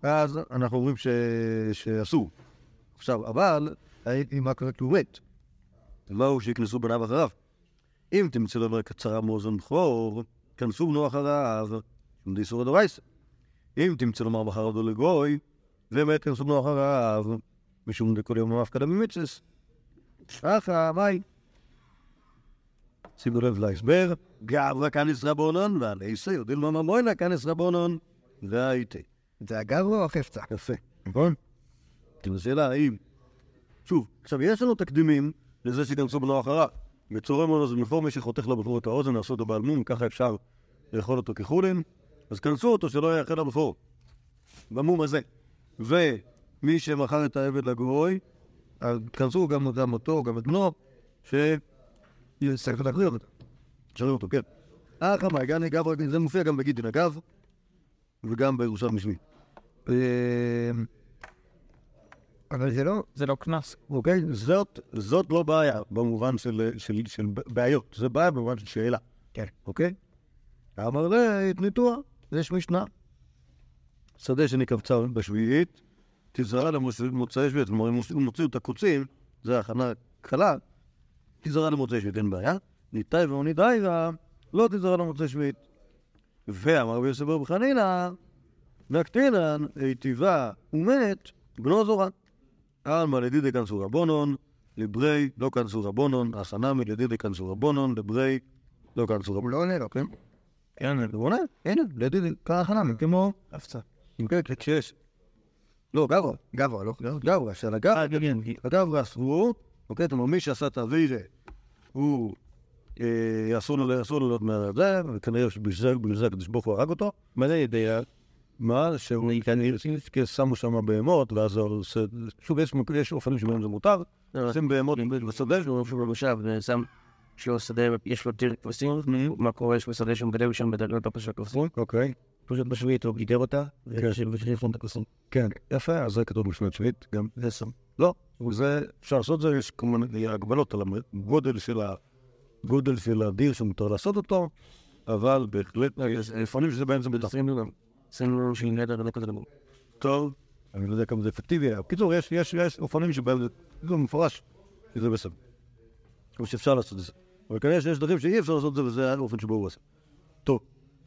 אז אנחנו אומרים ש... שאסור. עכשיו, אבל, אם מה קורה כשהוא מת? מהו שיקנסו בניו אחריו? אם תמצא לנו קצרה מאוזן בכור, כנסו בנו אחריו, דיסור דורייסה. אם תמצא לומר מחר עבדו לגוי, ומת כנסו בנו אחריו, משום דכל יום המפקדה ממצס. ככה, מאי? שימו לב להסבר, גברא כנס רבונון, ועלי יודעים מה ממוינה כנס רבונון, והייתי. זה הגברו או החפצה? יפה, נכון? כאילו, השאלה האם... שוב, עכשיו, יש לנו תקדימים לזה שייכנסו בנו אחריו. אונס במפור מי שחותך לבחור את האוזן, לעשות אותו בעל מום, ככה אפשר לאכול אותו כחולין, אז כנסו אותו שלא יאכל לבחור. במום הזה. ומי שמכר את העבד לגוי, אז כנסו גם, גם אותו, גם את בנו, שיצטרך להכריח אותו. שרים אותו, כן. אה, כמה, הגעני גב, זה מופיע גם בגידין אגב, וגם בירושלמי שבי. אבל זה לא... זה לא קנס. אוקיי? זאת, זאת לא בעיה במובן של, של, של בעיות, זה בעיה במובן של שאלה. כן. אוקיי? אמר לי, ניתוח, יש משנה. שדה שנקבצה בשביעית, תזרע למוצאי שביעית, כלומר, אם מוציאו את הקוצים, זה הכנה קלה, תזרע למוצאי שביעית, אין בעיה. ניתאי ועוני דיירה, לא תזרע למוצאי שביעית. ואמר רבי יוסף בר חנינא, נקטינן, היטיבה ומת, בנו זורה. עלמא לדידי כנסו רבונון, לברי לא כנסו רבונון, הסנמי לדידי כנסו רבונון, לברי לא כנסו הוא רבונון. לא עונה לו, כן? כן, הוא עונה, הנה, לדידי, ככה נמי, כמו... הפצה. אם כן, כשיש. לא, גברה, גברו, לא? גברה, של הגברה, הגברה אסרו, אוקיי, אומרת, מי שעשה את האווירה, הוא, אה, אסור לו לו להיות מהזה, וכנראה שבגלל זה- בגלל זה הקדוש ברוך הוא הרג אותו. מה זה ידיעה? מה? שהוא כנראה שמו שם בהמות, ואז זה עושה... שוב, יש- אופנים שבהם זה מותר, עושים בהמות בשדה, שהוא שוב במושב יש לו שדה, יש לו טיר כבשים, מה קורה, יש לו שדה שהוא מגדל שם בדרגות הפשע כבשים, אוקיי. פשוט בשביעית הוא גידר אותה, ושריף את הכבשים. כן, יפה, אז זה כתוב בשביל שביעית, גם זה שם. לא, אפשר לעשות זה, יש כמובן הגבלות על הגודל של ה... גודל של הדיר שמותר לעשות אותו, אבל בהחלט, לפעמים שזה באמצע בטח. דונם של נדר, לא כזה דבר. טוב, אני לא יודע כמה זה אפקטיבי. בקיצור, יש, יש, יש אופנים שבהם זה, זה מפורש, שזה בסדר. או שאפשר לעשות את זה. אבל כנראה שיש דרכים שאי אפשר לעשות את זה, וזה האופן שבו הוא עושה. טוב,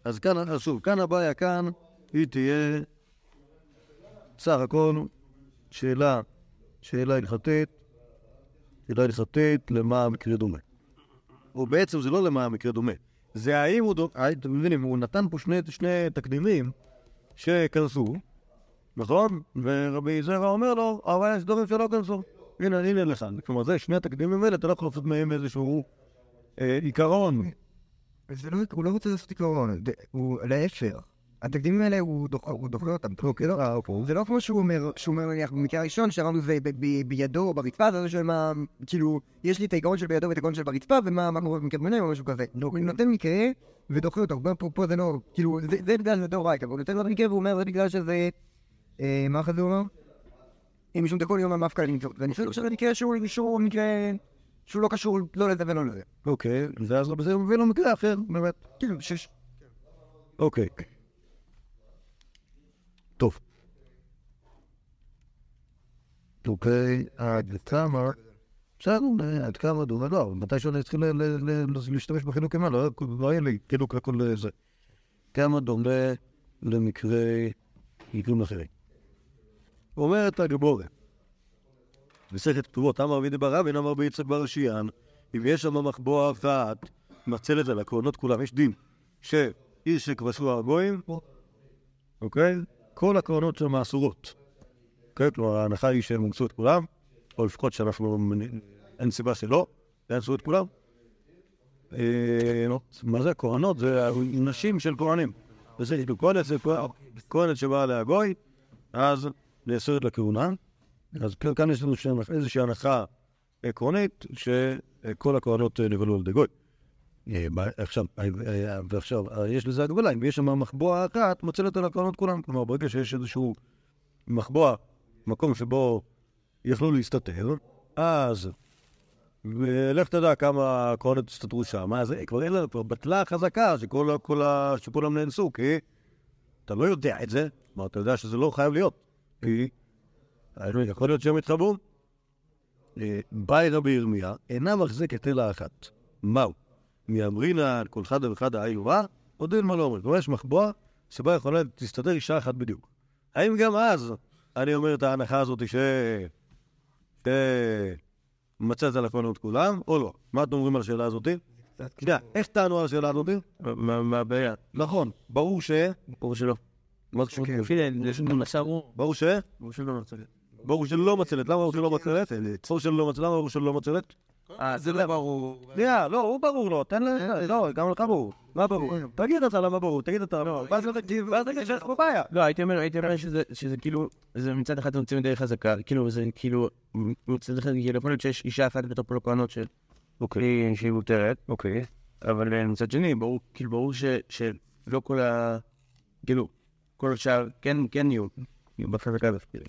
אז כאן, אז שוב, כאן הבעיה כאן, היא תהיה סך הכל שאלה, שאלה הלכתית, שאלה הלכתית למה המקרה דומה. או בעצם זה לא למה המקרה דומה, זה האם הוא דומה, אתם מבינים, הוא נתן פה שני, שני תקדימים שכנסו, נכון? ורבי זרע אומר לו, אבל יש דברים שלא כנסו. הנה, הנה לך. כלומר, זה שני התקדימים האלה, אתה לא יכול לעשות מהם איזשהו אה, עיקרון. זה לא, הוא לא רוצה לעשות עיקרון, הוא להפך. התקדימים האלה, הוא דוחה הוא אותם. אוקיי, אה, אוקיי. זה לא כמו שהוא אומר, שהוא אומר נניח במקרה הראשון, שאמרנו זה בידו או ברצפה, אז אני שואל מה, כאילו, יש לי את העיקרון של בידו ואת העיקרון של ברצפה, ומה מה קורה במקרה ביניהם או משהו כזה. הוא נותן מקרה ודוחה אותו, פה- פה- זה לא, כאילו, זה זה בגלל שזה דאורייתא, אבל הוא נותן לו מקרה והוא אומר, זה בגלל שזה, אה, מה אחרי זה הוא אומר? אם משום דקול יום המפקד נמצאות. ואני חושב שזה מקרה שהוא שהוא מקרה, שהוא לא קשור לא לזה ולא לזה. אוקיי, ואז בזה הוא מביא לו מקרה אחר, באמת. כאילו, שיש... אוקיי. טוב. אוקיי, הגתמר, בסדר, אה, עד כמה דומה, לא, מתישהו אני אתחיל להשתמש בחילוק ימין, לא יהיה לי חילוק לכל אה, זה. כמה דומה למקרי מקרים אחרים. אומרת הגבורה, מסכת כתובות, אמר רבי בר רבין, אמר ביצחק בר שיאן, אם יש שם מחבואה אחת, מצלת על הקרונות כולם, יש דין, שאיש שכבשו הגויים, אוקיי? כל הקרונות שם אסורות. אוקיי? כלומר, ההנחה היא שהם אומצו את כולם, או לפחות שאנחנו, אין סיבה שלא, יאנסו את כולם. אה, מה זה כהנות? זה נשים של כהנים. וזה כהנת זה כהנת שבאה להגוי, אז נאסרת לכהונה. אז כאן- יש לנו איזושהי הנחה עקרונית שכל הכהנות אה, נבהלו על ידי גוי. אה, עכשיו, ועכשיו, יש לזה הגבלה, אם יש שם מחבואה אחת, מצלת על הכהנות כולם. כלומר, ברגע שיש איזשהו מחבואה, מקום שבו יכלו להסתתר, אז ולך תדע כמה כהנות הסתתרו שם, אז אה, כבר אין לנו, כבר בטלה חזקה שכל, כל שכולם נאנסו, כי אתה לא יודע את זה, כלומר, אתה יודע שזה לא חייב להיות, כי אה, יכול להיות שהם התחברו. אה, באי רבי ירמיה אינה מחזקת אלא אחת. מהו? מאמרינא כל חדה וחדה היו רע, או דין מה לא. כלומר, יש מחבואה שבה יכולה להסתדר אישה אחת בדיוק. האם גם אז אני אומר את ההנחה הזאת ש... ש... מצאת על הכהנות כולם, או לא? מה אתם אומרים על השאלה הזאת? שנייה, איך טענו על השאלה הזאת? מה מה הבעיה? נכון, ברור ש... ברור שלא. מה זה קשור? ברור ש... ברור שלא מצב. ברור שלא מצלת. למה ברור שלא מצלת? ברור שלא מצלת. למה ברור שלא מצלת? אה, זה לא ברור. שנייה, לא, הוא ברור לו, תן ל... לא, גם לך ברור. מה ברור? תגיד אתה למה ברור, תגיד אתה. ואז ואז תגיד שיש פה בעיה. לא, הייתי אומר, הייתי אומר שזה, כאילו, זה מצד אחד מוצאים די חזקה, כאילו זה כאילו, מצד אחד, כאילו, יכול להיות שיש אישה אחת של, אוקיי, שהיא מותרת, אוקיי. אבל אה, מצד שני, ברור, כאילו, ברור ש, שלא כל ה... כאילו, כל השאר כן, כן יהיו, יהיו בחזקה הזאת, כאילו.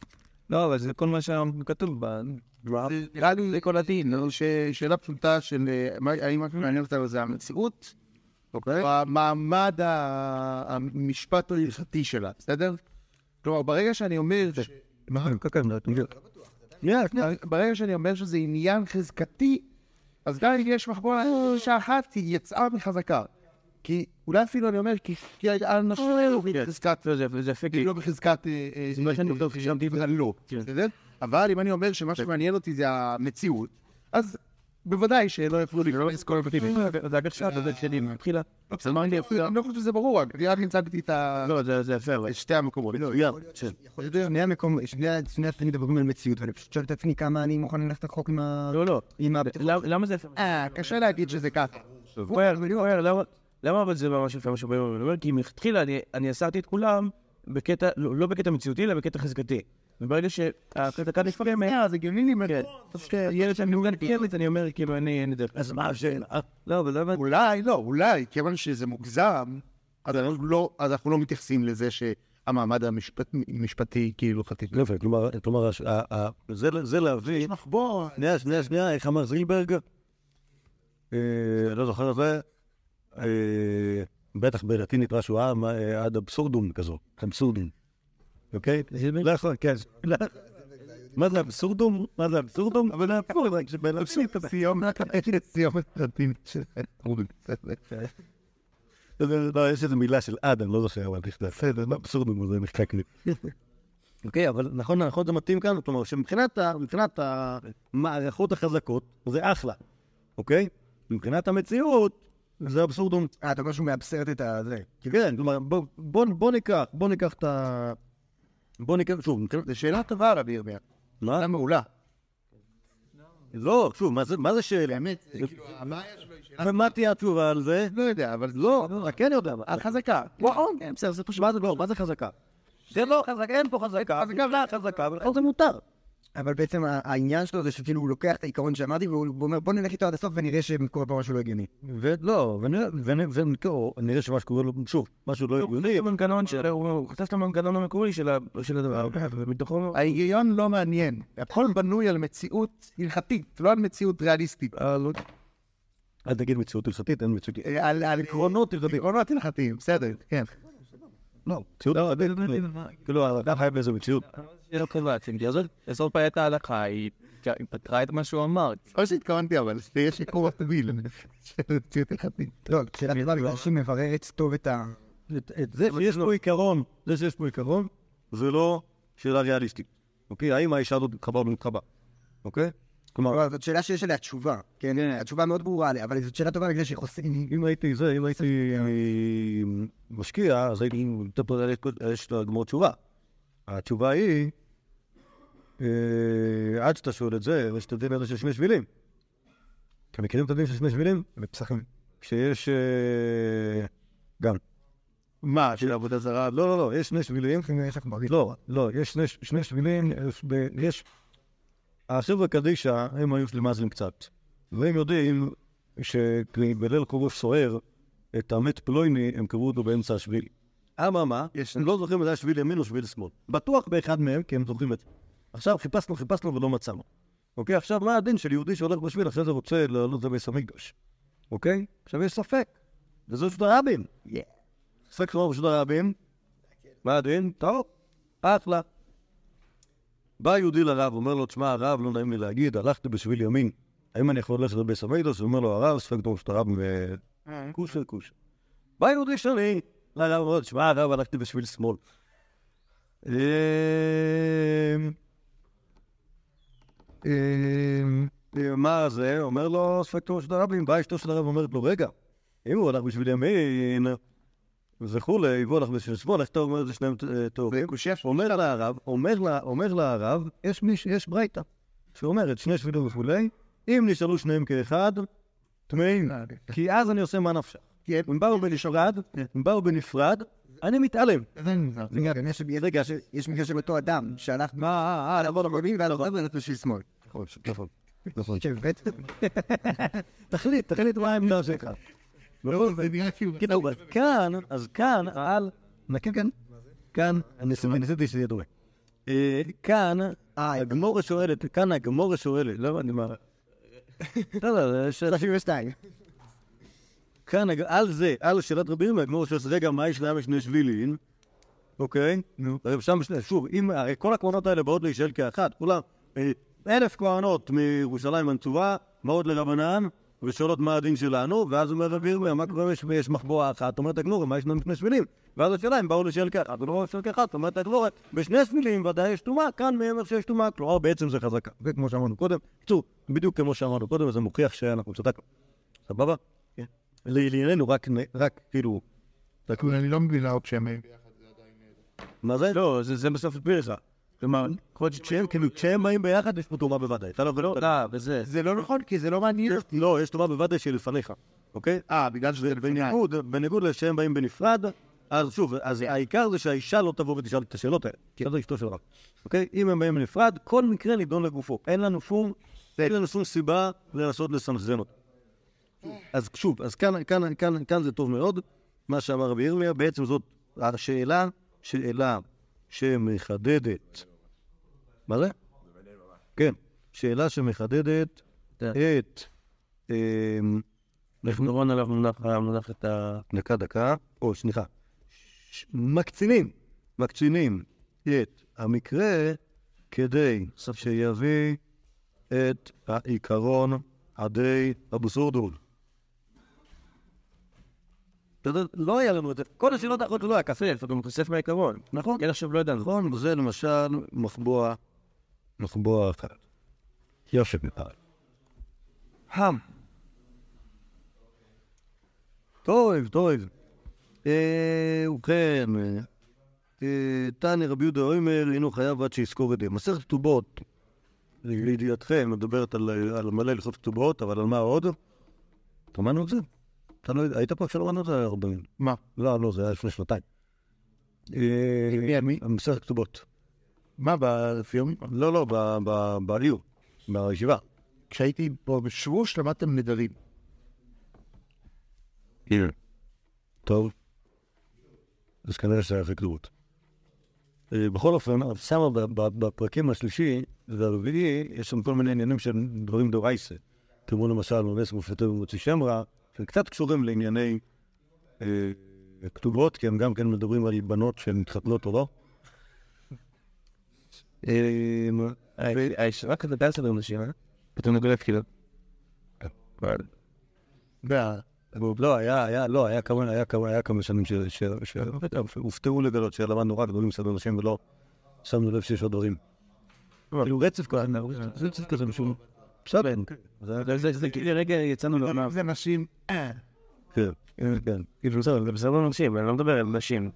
לא, אבל זה כל מה שכתוב ב... נראה לי זה כל הדין, לא? שאלה פשוטה של אה, האם מה שמעניין אותנו זה המציאות, אוקיי. או המעמד המשפט ההלכתי שלה, בסדר? כלומר, ברגע שאני אומר, ש- מה? כן, כן, שנייה. ברגע שאני אומר שזה עניין חזקתי, אז גם אם יש מחבורה אישה אחת, היא יצאה מחזקה. כי אולי אפילו אני אומר, כי כי האנשים האלו בחזקת, לא, זה זה יפה, היא כי... לא בחזקת... אה, אה, זה מה שאני עובד, חשבתי אה, לא, בסדר? אבל אם אני אומר שמה שמעניין אותי זה המציאות, אז בוודאי שלא יפריעו לי, לא לזכור בפנים. זה הגשה, זה שלי, מתחילה. אז מה אני לא חושב שזה ברור, רק אני רק הצגתי את ה- לא, זה זה יפה, אבל... את שתי המקומות. יכול להיות שני המקום, שני הצדדים מדברים על מציאות, ואני פשוט שואל את עצמי כמה אני מוכן ללכת רחוק עם ה... לא, לא. למה זה יפה? אה, קשה להגיד שזה ככה. למה- אבל זה ממש מה שבאים ואומרים? אני אומר, כי מלכתחילה אני- אני אסרתי את כולם בקטע, לא לא בקטע מציאותי, אלא בקטע חזקתי. וברגע שהחזקה נפרמת, אה, זה הגיוני לי מאוד. כן. ילד שאני מוגן ילד, אני אומר, כאילו, אני אין לי דרך. אז מה השאלה? לא, אבל לא הבנתי. אולי, לא, אולי, כיוון שזה מוגזם, אז אנחנו לא- לא מתייחסים לזה שהמעמד המשפט- המשפטי כאילו חטאתי. יפה, כלומר, זה- זה להבין, מחבור. שנייה, שנייה, שנייה, איך אמר זילברג? אה, לא זוכר את זה. אה, בטח בלטינית משהו, אה, עד אבסורדום כזו, אבסורדום. אוקיי? לא יכול, כן. לא. מה זה אבסורדום? מה זה אבסורדום? אבל אבסורדום, שבלטינית. סיומת, פרטים של לא, יש איזו מילה של עד, אני לא זוכר, אבל נכתב. בסדר, לא אבסורדום, זה נחקק לי. אוקיי, אבל נכון, נכון, זה מתאים כאן, כלומר, שמבחינת המערכות החזקות, זה אחלה, אוקיי? מבחינת המציאות, זה אבסורדום. אה, אתה אומר שהוא מאבסרט את ה... זה. כן, כלומר, בוא- ניקח, בוא ניקח את ה... בוא ניקח, שוב, זו שאלה טובה, רבי ירמיה. מה? שאלה מעולה. לא, שוב, מה זה- מה שאלה? באמת, כאילו, הבעיה שלו היא שאלה... ומה תהיה התשובה על זה? לא יודע, אבל לא, אני כן יודע. מה. החזקה. נכון, כן, בסדר, זה פשוט, מה לא, מה זה חזקה? זה לא חזקה, אין פה חזקה, חזקה, חזקה, ולכן זה מותר. אבל בעצם העניין שלו זה שכאילו הוא לוקח את העיקרון שאמרתי והוא הוא אומר בוא נלך איתו עד הסוף ונראה שקורה פה משהו לא הגיוני. ולא, ונראה- ונראה ונראה- נראה שמה שקורה לו, שוב, משהו לא הגיוני. הוא חשף את המנגנון המקורי של הדבר, ומתוכו... ההיגיון לא מעניין. הכל בנוי על מציאות הלכתית, לא על מציאות ריאליסטית. אל תגיד מציאות הלכתית, אין מציאות... אה, על על עקרונות הלכתיים. עקרונות הלכתיים, בסדר, כן. לא, מציאות... לא, כאילו, אתה חי באיזו מציאות. לא קבעתי, זאת בעיית ההלכה היא פתרה את מה שהוא אמר. לא שהתכוונתי, אבל שתהיה שיכור הפביל. לא, שאלה טובה, בגלל שהיא מבררת טוב את ה... זה שיש פה עיקרון, זה שיש פה עיקרון, זה לא שאלה ריאליסטית. אוקיי? האם האישה הזאת מתחברה או לא מתחברה? אוקיי? כלומר, אבל זאת שאלה שיש עליה תשובה. כן, התשובה מאוד ברורה עליה, אבל זאת שאלה טובה בגלל חוסרת... אם הייתי זה, אם הייתי אה, משקיע, אז הייתי נותן פה יש לגמור תשובה. התשובה היא, אה, עד שאתה שואל את זה, יש את הדין הזה של שני שבילים. אתם מכירים את הדין של שני שבילים? בפסחים. כשיש... אה, גם. מה, של עבודה זרה? לא, לא, לא, יש שני שבילים. לא, לא, יש שני, שבילים, יש... החבר'ה קדישא, הם היו שלמזלים קצת. והם יודעים שבליל חורף סוער, את המת פלויני, הם קראו אותו באמצע השביל. אממה, הם לא זוכרים אם זה היה שביל ימין או שביל שמאל. בטוח באחד מהם, כי הם זוכרים את זה. עכשיו חיפשנו, חיפשנו ולא מצאנו. אוקיי, עכשיו מה הדין של יהודי שהולך בשביל, אחרי זה רוצה לעלות לבית המקדש. אוקיי? עכשיו יש ספק. וזה רשות הרבים. ספק שלא רשות הרבים. מה הדין? טוב, אחלה. בא יהודי לרב, אומר לו, תשמע, הרב, לא נעים לי להגיד, הלכתי בשביל ימין. האם אני יכול ללכת לבית המקדש? הוא אומר לו, הרב, ספק טוב שאתה רב כושר כושר. בא יהודי שני לרב, אומר, תשמע, הרב, הלכתי בשביל שמאל. אמ, אמ, מה זה? אומר לו, ספק טוב שאתה רב, באה אשתו של הרב ואומרת לו, רגע, אם הוא הלך בשביל ימין וכולי, והוא הלך בשביל שמאל, איך אתה אומר את זה שניהם אה, טובים? אומר הרב, אומר לה, אומר לה הרב, יש ברייתא, שאומרת שני שבילים וכולי, אם נשאלו שניהם כאחד, טמאים, כי אז אני עושה מה נפשך. אם באו בנפרד, אם באו בנפרד, אני מתעלם. רגע, יש- מקרה של אותו אדם מה, אה, אה, נכון, ימין והלך והלך בשביל שמאל. נכון, נכון, נכון. תחליט, תחליט מה העמדה שלך. בכל זה נראה כאילו... כן, אבל כאן, אז כאן, על... כן, כן. כאן, אני ניסיתי שזה יהיה דומה. אה, כאן, הגמורה שואלת, כאן הגמורה שואלת, לא הבנתי מה... [laughs] לא, לא, זה שאלה... 32. כאן, על זה, על שאלת רבי ירמיה, הגמורה שואלת, רגע, מה יש להם בשני שבילים? אוקיי? נו. שם, שוב, אם, הרי כל הכוונות האלה באות להישאל כאחת, כולם, אה, אלף כוונות מירושלים הנצורה, באות לרבנן, ושואלות מה הדין שלנו, ואז אומר רבי ירמיה, מה קורה אם יש מחבואה אחת? אומרת הגמורה, מה יש לנו בשני שבילים? ואז השאלה אם באו לשאל כאחת, ולא באו לשאל כאחת, אומרת הגמורה, בשני שבילים ודאי יש טומאה, כאן מי אומר שיש טומאה, כלומר בעצם זה חזקה. זה כמו שאמרנו קודם. בקיצור, בדיוק כמו שאמרנו קודם, וזה מוכיח שאנחנו צדקנו. סבבה? כן. לענייננו, רק, רק כאילו, אני לא מבין עוד שהם... מה זה? לא, זה זה בסוף לך. כלומר, כשהם, באים ביחד יש פה טומאה בוודאי. אתה לא יכול... לא, וזה. זה לא נכון, כי זה לא מעניין. יש- לא, יש טומאה בוודאי שלפניך, אוקיי? אה, בגלל שזה. בניגוד, בניגוד לשהם באים בנפרד, אז שוב, אז העיקר זה שהאישה לא תבוא ותשאל את השאלות האלה. כי זו אשתו של רב. אוקיי? אם הם באים בנפרד, כל מקרה נידון לגופו. אין לנו שום, אין לנו שום סיבה לנסות לסנכרן אותו. אז שוב, אז כאן זה טוב מאוד, מה שאמר רבי ירמיה, בעצם זאת השאלה, שאלה שמחדדת, מה זה? כן, שאלה שמחדדת את, אמ, לכנורון עליו מונח את ה... דקה, דקה, או סליחה, מקצינים, מקצינים את המקרה כדי שיביא את העיקרון עדי אבוסורדול. בסדר? לא היה לנו את זה. כל השאלות האחרות לא היה כסף. אתה גם חושף מהעיקרון. נכון. כן, עכשיו לא ידענו. נכון, וזה למשל מחבוע, מחבוע אחר. יופי מפעל. המ. טוב, טוב. אה, ובכן, אה, תנא רבי יהודה אוימר, אינו חייב עד שיזכור את זה. מסכת כתובות, לידיעתכם, מדברת על, על מלא הלכות כתובות, אבל על מה עוד? שמענו את זה? אתה לא יודע, היית פה כשלמדנו את זה הרבה. מה? לא, לא, זה היה לפני שנתיים. אה, מי? מסכת כתובות. מה, בפיומים? לא, לא, ב- ב- בעיר, בישיבה. כשהייתי פה בשבוש למדתם נדרים. טוב. אז כנראה שזה היה כתובות. אה, בכל אופן, שם ב- ב- בפרקים השלישי והרביעי, יש שם כל מיני עניינים של דברים דורייסה. כמו למשל, מונס מופתו ומוציא שם רע, שקצת קשורים לענייני אה, כתובות, כי הם גם כן מדברים על בנות שמתחתנות או לא. הישיבה כזה די סדר נשים? פתאום נגלה כאילו. לא, היה, היה, לא, היה כמה, היה כמה, היה כמה שנים שהופתעו לגלות שלמדנו רק דברים מסדר נשים ולא שמנו לב שיש עוד דברים. כאילו רצף כזה, רצף כזה משום... בסדר, זה- כאילו רגע יצאנו לעונה. זה נשים, כן, כן. בסדר, זה בסדר נשים, אני לא מדבר על נשים.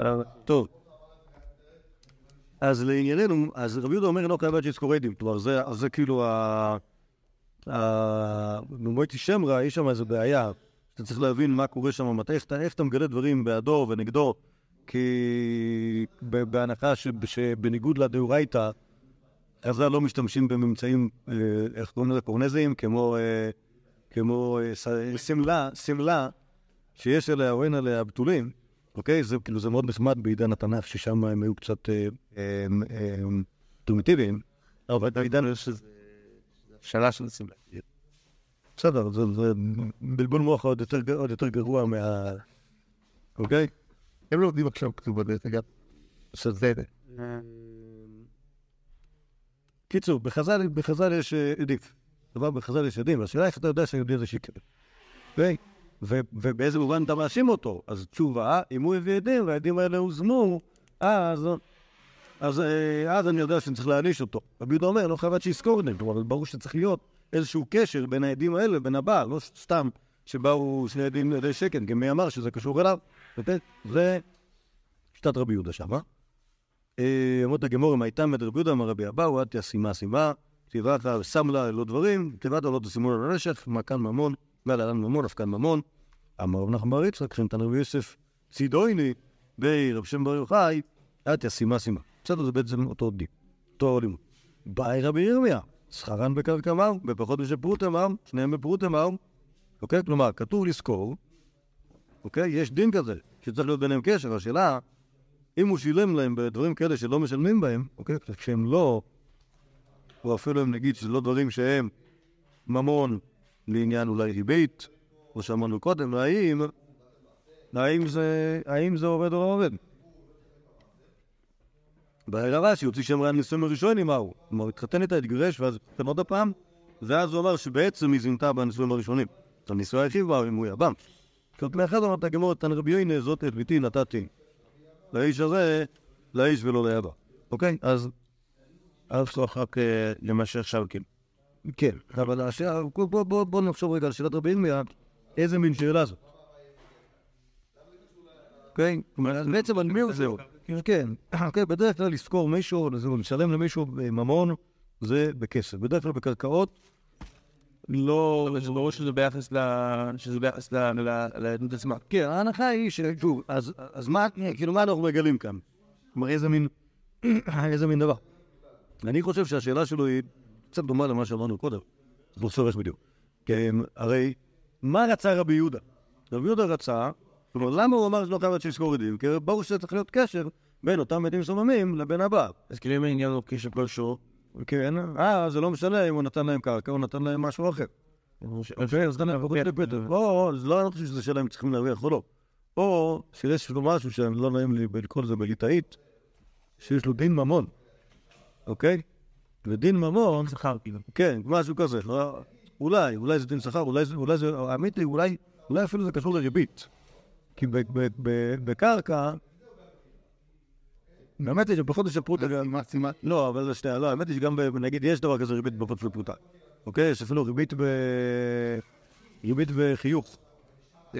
אה, טוב. אז לענייננו, אז רבי יהודה אומר לא חייב להיות שיזכורדים. כלומר, זה, כאילו ה... במועצת שמרה, יש שם איזו בעיה. אתה צריך להבין מה קורה שם, איך, אתה- מגלה דברים בעדו ונגדו. כי בהנחה שבניגוד לדאורייתא, חז"ל לא משתמשים בממצאים, אה, איך קוראים לזה, קורנזיים, כמו, אה, אה, שמלה, שמלה, שיש עליה או אין עליה בתולים, אוקיי? זה כאילו, זה מאוד נחמד בעידן התנ"ך, ששם הם היו קצת אה, אה, אה, פרימיטיביים, אבל בעידן... שאלה של שמלה. בסדר, זה, זה בלבול מוח עוד יותר, גרוע מה... אוקיי? הם לא עובדים עכשיו כתובות, דרך אגב. שזה... קיצור, בחז"ל, בחז"ל יש עדים. דבר בחז"ל יש עדים, והשאלה איך אתה יודע שהיהודי הזה שיקר. ו- ובאיזה מובן אתה מאשים אותו? אז תשובה, אם הוא הביא עדים והעדים האלה הוזמו, אז, אז, אה, אז אני יודע שאני צריך להעניש אותו. רבי יהודה אומר, לא חייב שיזכור עדים. כלומר, ברור שצריך להיות איזשהו קשר בין העדים האלה לבין הבעל, לא סתם שבאו שני עדים לידי שקן, כי מי אמר שזה קשור אליו? זה שיטת רבי יהודה שמה. אה, אומרת הגמור, אם הייתה מד רבי יהודה, אמר רבי אבאו, את ישימה סימה, תיבת ושם לה ללא דברים, תיבת לא תשימו לה לרשך, מה כאן ממון, מה להלן ממון, אף כאן ממון. אמר רב נחמן בר יצחק, חנתן רבי יוסף, צידויני, בי רב שם בר יוחאי, את ישימה סימה. בסדר, זה בעצם אותו דין, אותו לימוד. באי רבי ירמיה, שכרן בקרקע מר, בפחות משפרוטה מר, שניהם בפרוטה מר. אוקיי? כלומר, כתוב לזכור, אוקיי? יש דין כזה, שצריך להיות ביניהם קשר, השאלה... אם הוא שילם להם בדברים כאלה שלא משלמים בהם, אוקיי? כשהם לא, או אפילו אם נגיד שזה לא דברים שהם ממון לעניין אולי ריבית, כמו שאמרנו קודם, האם, האם זה, האם זה עובד או לא עובד? בערב רש"י הוציא שם רעיון נישואים הראשונים, מה הוא? כלומר, התחתן איתה, התגרש, ואז התחתן עוד הפעם, ואז הוא אמר שבעצם היא זינתה בנישואים הראשונים. את הנישואי היחיד בה, אם הוא יבם. זאת מאחד אמרת הגמור, תן רבי יוינה, זאת את ביתי נתתי. לאיש הזה, לאיש ולא לאבא. אוקיי? אז... אז רק למה שעכשיו כאילו. כן, אבל השאלה, בוא, נחשוב רגע על שאלת רבי ירמיה, איזה מין שאלה זאת? כלומר, בעצם על מי הוא זהו? כן, אוקיי, בדרך כלל לזכור מישהו, לשלם למישהו ממון, זה בכסף. בדרך כלל בקרקעות, לא... זה ברור שזה ביחס ל... שזה ביחס ל- לעדות עצמה. כן, ההנחה היא ש... שוב, אז מה, כאילו, מה אנחנו מגלים כאן? כלומר, איזה מין, [clears throat] איזה מין דבר? אני חושב שהשאלה שלו היא קצת דומה למה שאמרנו קודם. לא צורך בדיוק. כן, הרי, מה רצה רבי יהודה? רבי יהודה רצה, כלומר, למה הוא אמר שלא חייב להיות שיזכור עדים? כי ברור שצריך להיות קשר בין אותם עדים סוממים לבין הבעל. אז כאילו אם העניין הוא קשר כלשהו, כן, אה, זה לא משנה אם הוא נתן להם קרקע או נתן להם משהו אחר. אוקיי, כן. או, לא, אני לא חושב שזה שאלה אם צריכים להרוויח או לא. או שיש לו משהו שאני לא נעים לי לקרוא לזה בליטאית, שיש לו דין ממון, אוקיי? ודין ממון, שכר כאילו. כן, משהו כזה. לא- אולי, אולי זה דין שכר, אולי זה, אולי זה, האמת היא, אולי, אולי אפילו זה קשור לריבית. כי ב- ב- ב- בקרקע, האמת היא שבחודש הפרוטה גם... סימה, סימה. לא, אבל זה שנייה, לא, האמת היא שגם, ב- נגיד, יש דבר כזה ריבית בפרוטה של פרוטה. אוקיי? יש אפילו ריבית ב... ריבית וחיוך.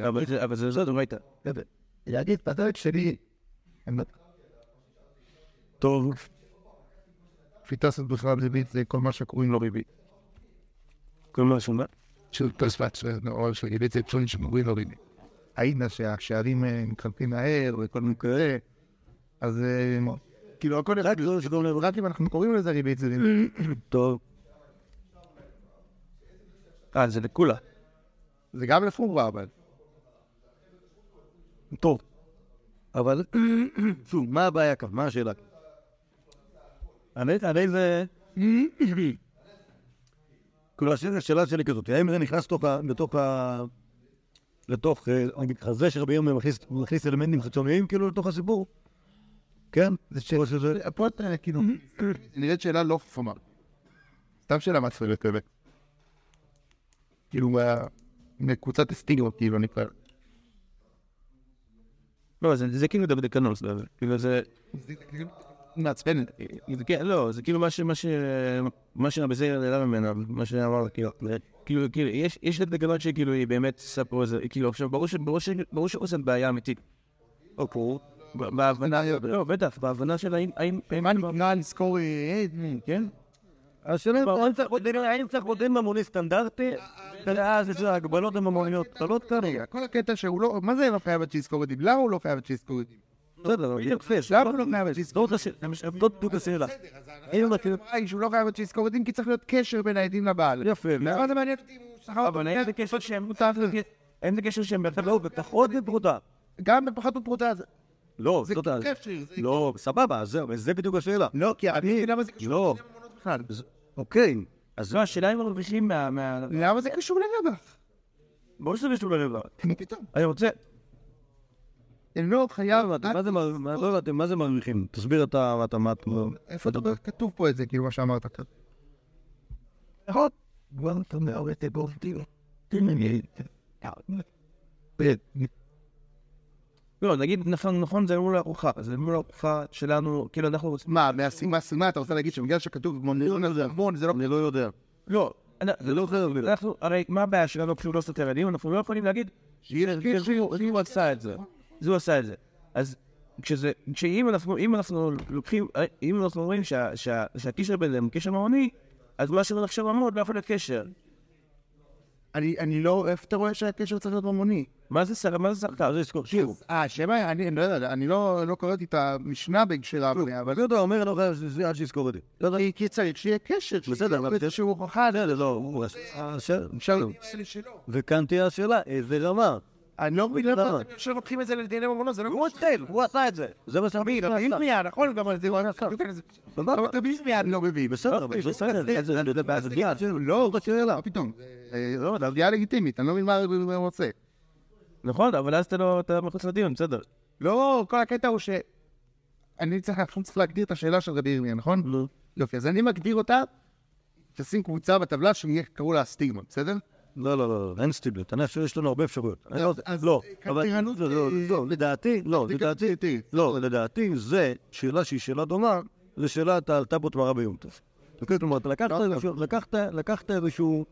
אבל זה- אבל זה זאת דורייתא. להגיד בדרך שלי, הם פיטסת בכלל ריבית זה כל מה שקוראים לו ריבית. כל מה שאומר. של תוספת, או של ריבית זה צ'ון שקוראים לו ריבית. העידנה שהשערים אה, מתחלפים מהר וכל מיני כאלה, אז אה, כאילו הכל רק אם אנחנו קוראים לזה ריבית זה ריבית. טוב, אה, זה לכולה. זה גם לחומרה אבל. טוב. אבל, שוב, מה הבעיה כאן? מה השאלה? האמת, הרי זה... כאילו, השאלה- שלי כזאת, האם זה נכנס לתוך ה... לתוך ה... לתוך, אה, נגיד, ככה, זה שרבי ירמיה מכניס מכניס אלמנטים חיצוניים כאילו לתוך הסיפור? כן? זה ש... או שזה... פה אתה כאילו, נראית שאלה לא חכמה. סתם שאלה מעצבנת באמת. כאילו, מה- מקבוצת הסטיגמות, כאילו, נקרא. לא, זה זה כאילו דוד קנוס, כאילו זה... מעצבנת. זה כן, לא, זה כאילו מה ש... מה ש... מה שבזה ירדה ממנה, מה שאמר, כאילו, זה- כאילו, כאילו, יש, יש את הגנות שכאילו היא באמת עושה פה איזה, כאילו, עכשיו, ברור ש- ברור ש- ברור שעושה בעיה אמיתית. אוקיי. ב- בהבנה, לא, בטח, בהבנה של האם, האם, האם, מה נקרא לזכור, אה, כן? השאלה אם האם צריך מודל- ממוני סטנדרטי, ואז יש הגבלות ממוניות קטנות כאלה. רגע, כל הקטע שהוא לא, מה זה לא חייב את שיזכור עדים? למה הוא לא חייב את שיזכור עדים? בסדר, יפה. למה הוא לא חייב את זאת השאלה, זאת בדיוק השאלה. האם אתה- אמרה היא שהוא לא חייב את שיזכור עדים כי צריך להיות קשר בין העדים לבעל. יפה. מה זה מעניין אותי אם הוא שכר אותו? אבל אין זה קשר שהם. אין זה קשר שהם לא, בפחות בפרוטה. גם בפחות בפרוטה זה לא, זה ה... קשר. זה- לא, סבבה, זהו, זה בדיוק השאלה. לא, כי אני, למה זה קשור לא. אוקיי, אז לא, השאלה אם מרוויחים מה... מה- למה זה קשור לרווח? ברור שזה קשור לרווח. מה פתאום? אני רוצה... לא חייב... מה זה מר- מה- לא הבנתי, מה זה מרוויחים? תסביר אתה מה אתה... איפה אתה כתוב פה את זה, כאילו מה שאמרת כאן? לא, נגיד, נכון, נכון, זה מול הארוחה. זה מול הארוחה שלנו, כאילו, אנחנו רוצים... מה, מהסימה אתה רוצה להגיד שבגלל שכתוב מוניות על זה המון, זה לא... אני לא יודע. לא, זה לא חייב להיות. אנחנו, הרי מה הבעיה שלנו כשהוא לא סותר עדים? אנחנו לא יכולים להגיד שהוא עשה את זה. אז הוא עשה את זה. אז כשזה, כשאם אנחנו, אם אנחנו לוקחים, אם אנחנו אומרים שה- שה- שהקשר ביניהם הוא קשר ממוני, אז מה שלא נחשב ממון לא יכול להיות קשר. אני אני לא... איפה אתה רואה שהקשר צריך להיות ממוני? מה זה שר, מה זה סרטן? זה לזכור, שוב. אה, שמא, אני לא יודע, אני לא לא קראתי את המשנה בהקשר הבנייה, אבל... אבל אתה אומר, לא חייב שזה עד שיזכור אותי. כי- כי צריך שיהיה קשר, בסדר, אבל שיהיה שהוא הוכחה. בסדר, לא, הוא- השאלה- אפשר... וכאן תהיה השאלה, איזה רמה? אני לא מבין למה? אתם ישר לוקחים את זה לדיני ממונות, זה לא... הוא התחיל, הוא עשה את זה. זה מה שאמרתי. בירמיה, נכון, גם על זה הוא עשה. אבל בירמיה אני לא מבין. בסדר, בסדר. לא. מה פתאום? לא, זה דעה לגיטימית, אני לא מבין מה הוא רוצה. נכון, אבל אז אתה לא, אתה מחוץ לדיון, בסדר. לא, כל הקטע הוא ש... אני צריך, להגדיר את השאלה של רבי ירמיה, נכון? לא. יופי, אז אני מגדיר אותה, תשים קבוצה בטבלה שקראו לה סטיגמה, בסדר? לא, לא, לא, לא, אין חושב שיש לנו הרבה אפשרויות. לא- לא, אבל לא, אה, לא, לדעתי, לא, לדעתי, לא, לדעתי זה שאלה שהיא שאלה דומה לשאלת הטאבות מראה ביום טוב. אוקיי? כלומר, אתה לקחת איזשהו- לקחת- איזשהו,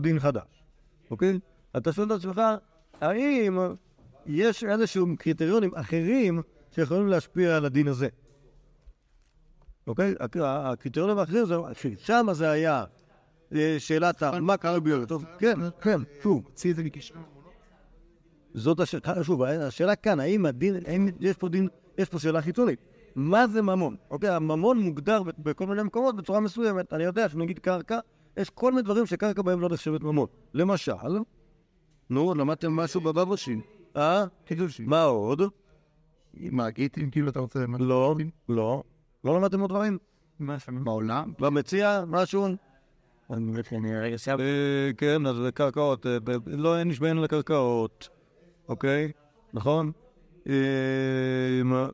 דין חדש, אוקיי? אתה שואל את עצמך, האם יש איזשהם קריטריונים אחרים שיכולים להשפיע על הדין הזה? אוקיי? הק- הקריטריונים האחרים זה, ששם זה היה שאלת ה- מה קרה ביום טוב. כן, כן, שוב. הוציא את זה מקשר. זאת השאלה, שוב, השאלה כאן, האם הדין, יש פה דין, יש פה שאלה חיצונית. מה זה ממון? אוקיי, הממון מוגדר בכל מיני מקומות בצורה מסוימת. אני יודע שנגיד קרקע, יש כל מיני דברים שקרקע בהם לא נחשבת ממון. למשל, נו, למדתם משהו בבבושים. אה? מה עוד? מה, גיטים, כאילו אתה רוצה... לא, לא. לא למדתם עוד דברים? בעולם? במציע, משהו? אה, כן, אז קרקעות, אה, לא, אין נשבעים לקרקעות, אוקיי? נכון? אה? אה?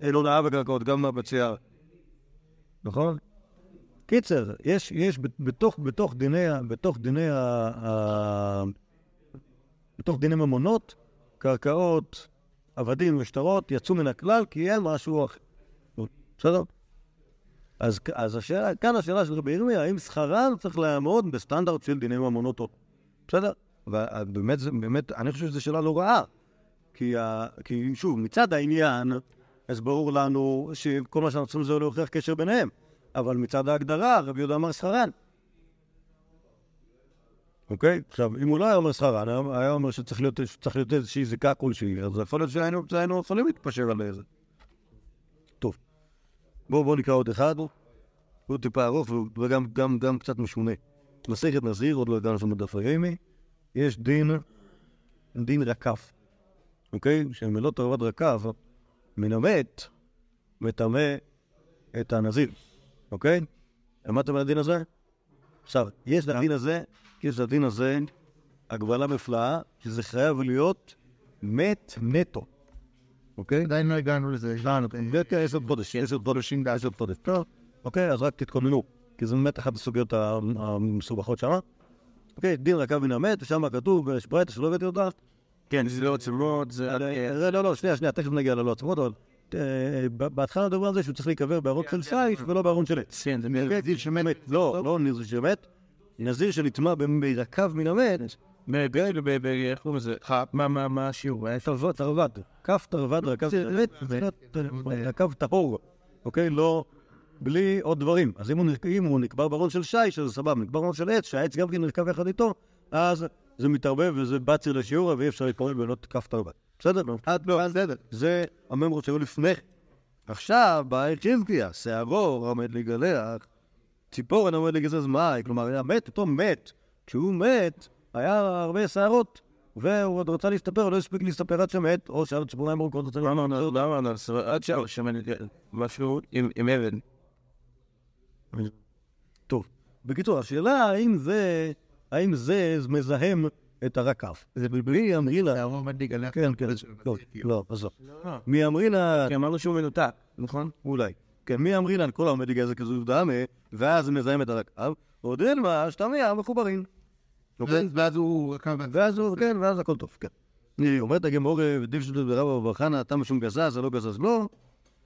אין הונאה בקרקעות, גם במציע, נכון? קיצר, יש, יש בתוך, בתוך דיני, בתוך דיני, ה- ה- בתוך דיני ממונות, קרקעות, עבדים ושטרות יצאו מן הכלל כי אין משהו אחר. בסדר? אז, אז השאלה, כאן השאלה של רבי ירמיה, האם שכרן צריך לעמוד בסטנדרט של דיני ממונות או... בסדר? ובאמת, באמת, אני חושב שזו שאלה לא רעה. כי, ה, כי שוב, מצד העניין, אז ברור לנו שכל מה שאנחנו צריכים זה להוכיח קשר ביניהם. אבל מצד ההגדרה, רבי יהודה אמר שכרן. אוקיי? עכשיו, אם הוא לא היה אומר שכרן, היה אומר שצריך להיות, שצריך להיות איזושהי זיקה כלשהי, אז יכול להיות שהיינו יכולים להתפשר על איזה. טוב. בואו בוא נקרא עוד אחד. הוא טיפה ארוך וגם גם, גם קצת משונה. מסכת נזיר, עוד לא הגענו שם בדף הימי. יש דין, דין רקף. אוקיי? שמלוא תרובת רקף, מן המת, מטמא את הנזיר. אוקיי? למדתם על הדין הזה? עכשיו, יש לדין הזה, יש לדין הזה הגבלה מפלאה, שזה חייב להיות מת נטו, אוקיי? עדיין לא הגענו לזה. הגענו. זה כעשר חודש, עשר חודשים בעשר חודש. טוב, אוקיי, אז רק תתכוננו, כי זה באמת אחת הסוגיות המסובכות שם. אוקיי, דין רקב מן המת, ושם כתוב, יש ברייתא שלא הבאתי אותה. כן, זה לא עצמות, זה... אה, לא, לא, שנייה, שנייה, תכף נגיע ללא עצמות, אבל אה, בהתחלה מדברים על זה שהוא צריך להיקבר בארון של סייף ולא בארון של עץ. כן, זה מ... נזיר שמת, לא, לא נזיר שמת, נזיר שנטמע ברקב מן המת, איך קוראים לזה? מה- השיעור? היה תרווד, תרווד, כף תרווד רקב מת, רקב טהור, אוקיי? לא, בלי עוד דברים. אז אם הוא נקבר בארון של שיש, אז סבבה, נקבר בארון של עץ, שהעץ גם כן נרקב יחד איתו, אז זה מתערבב וזה בצר לשיעור, ואי אפשר להתפרק בנות כף תרווד. בסדר? עד לא, בסדר. זה הממרות שהיו לפני. עכשיו בא חזקיה, שערו עומד לגלח, ציפורן עומד לגזז מים, כלומר, היה מת, אותו מת. כשהוא מת, היה הרבה שערות, והוא עוד רצה להסתפר, לא הספיק להסתפר עד שמת, או שערות ציפורניים ארוכות, רוצה למה לא, למה לא, עד שם, שם משהו עם אבן. טוב. בקיצור, השאלה האם זה, האם זה מזהם את הרקב. זה בלי אמרינה, הרוב עומד להיגלח. כן, כן, לא, לא, עזוב. מי אמרינה, כי אמרנו שהוא מנותק, נכון? אולי. כן, מי אמרינן כל העומד לגזר כזו דמה, ואז זה מזהם את הרקב, עוד אין מה, שתמיה מחוברים. אוקיי? ואז הוא. ואז הוא, כן, ואז הכל טוב, כן. אומרת הגמור, ודיב שלו ברבא וברחנה, תם משום גזז, זה לא גזז לא.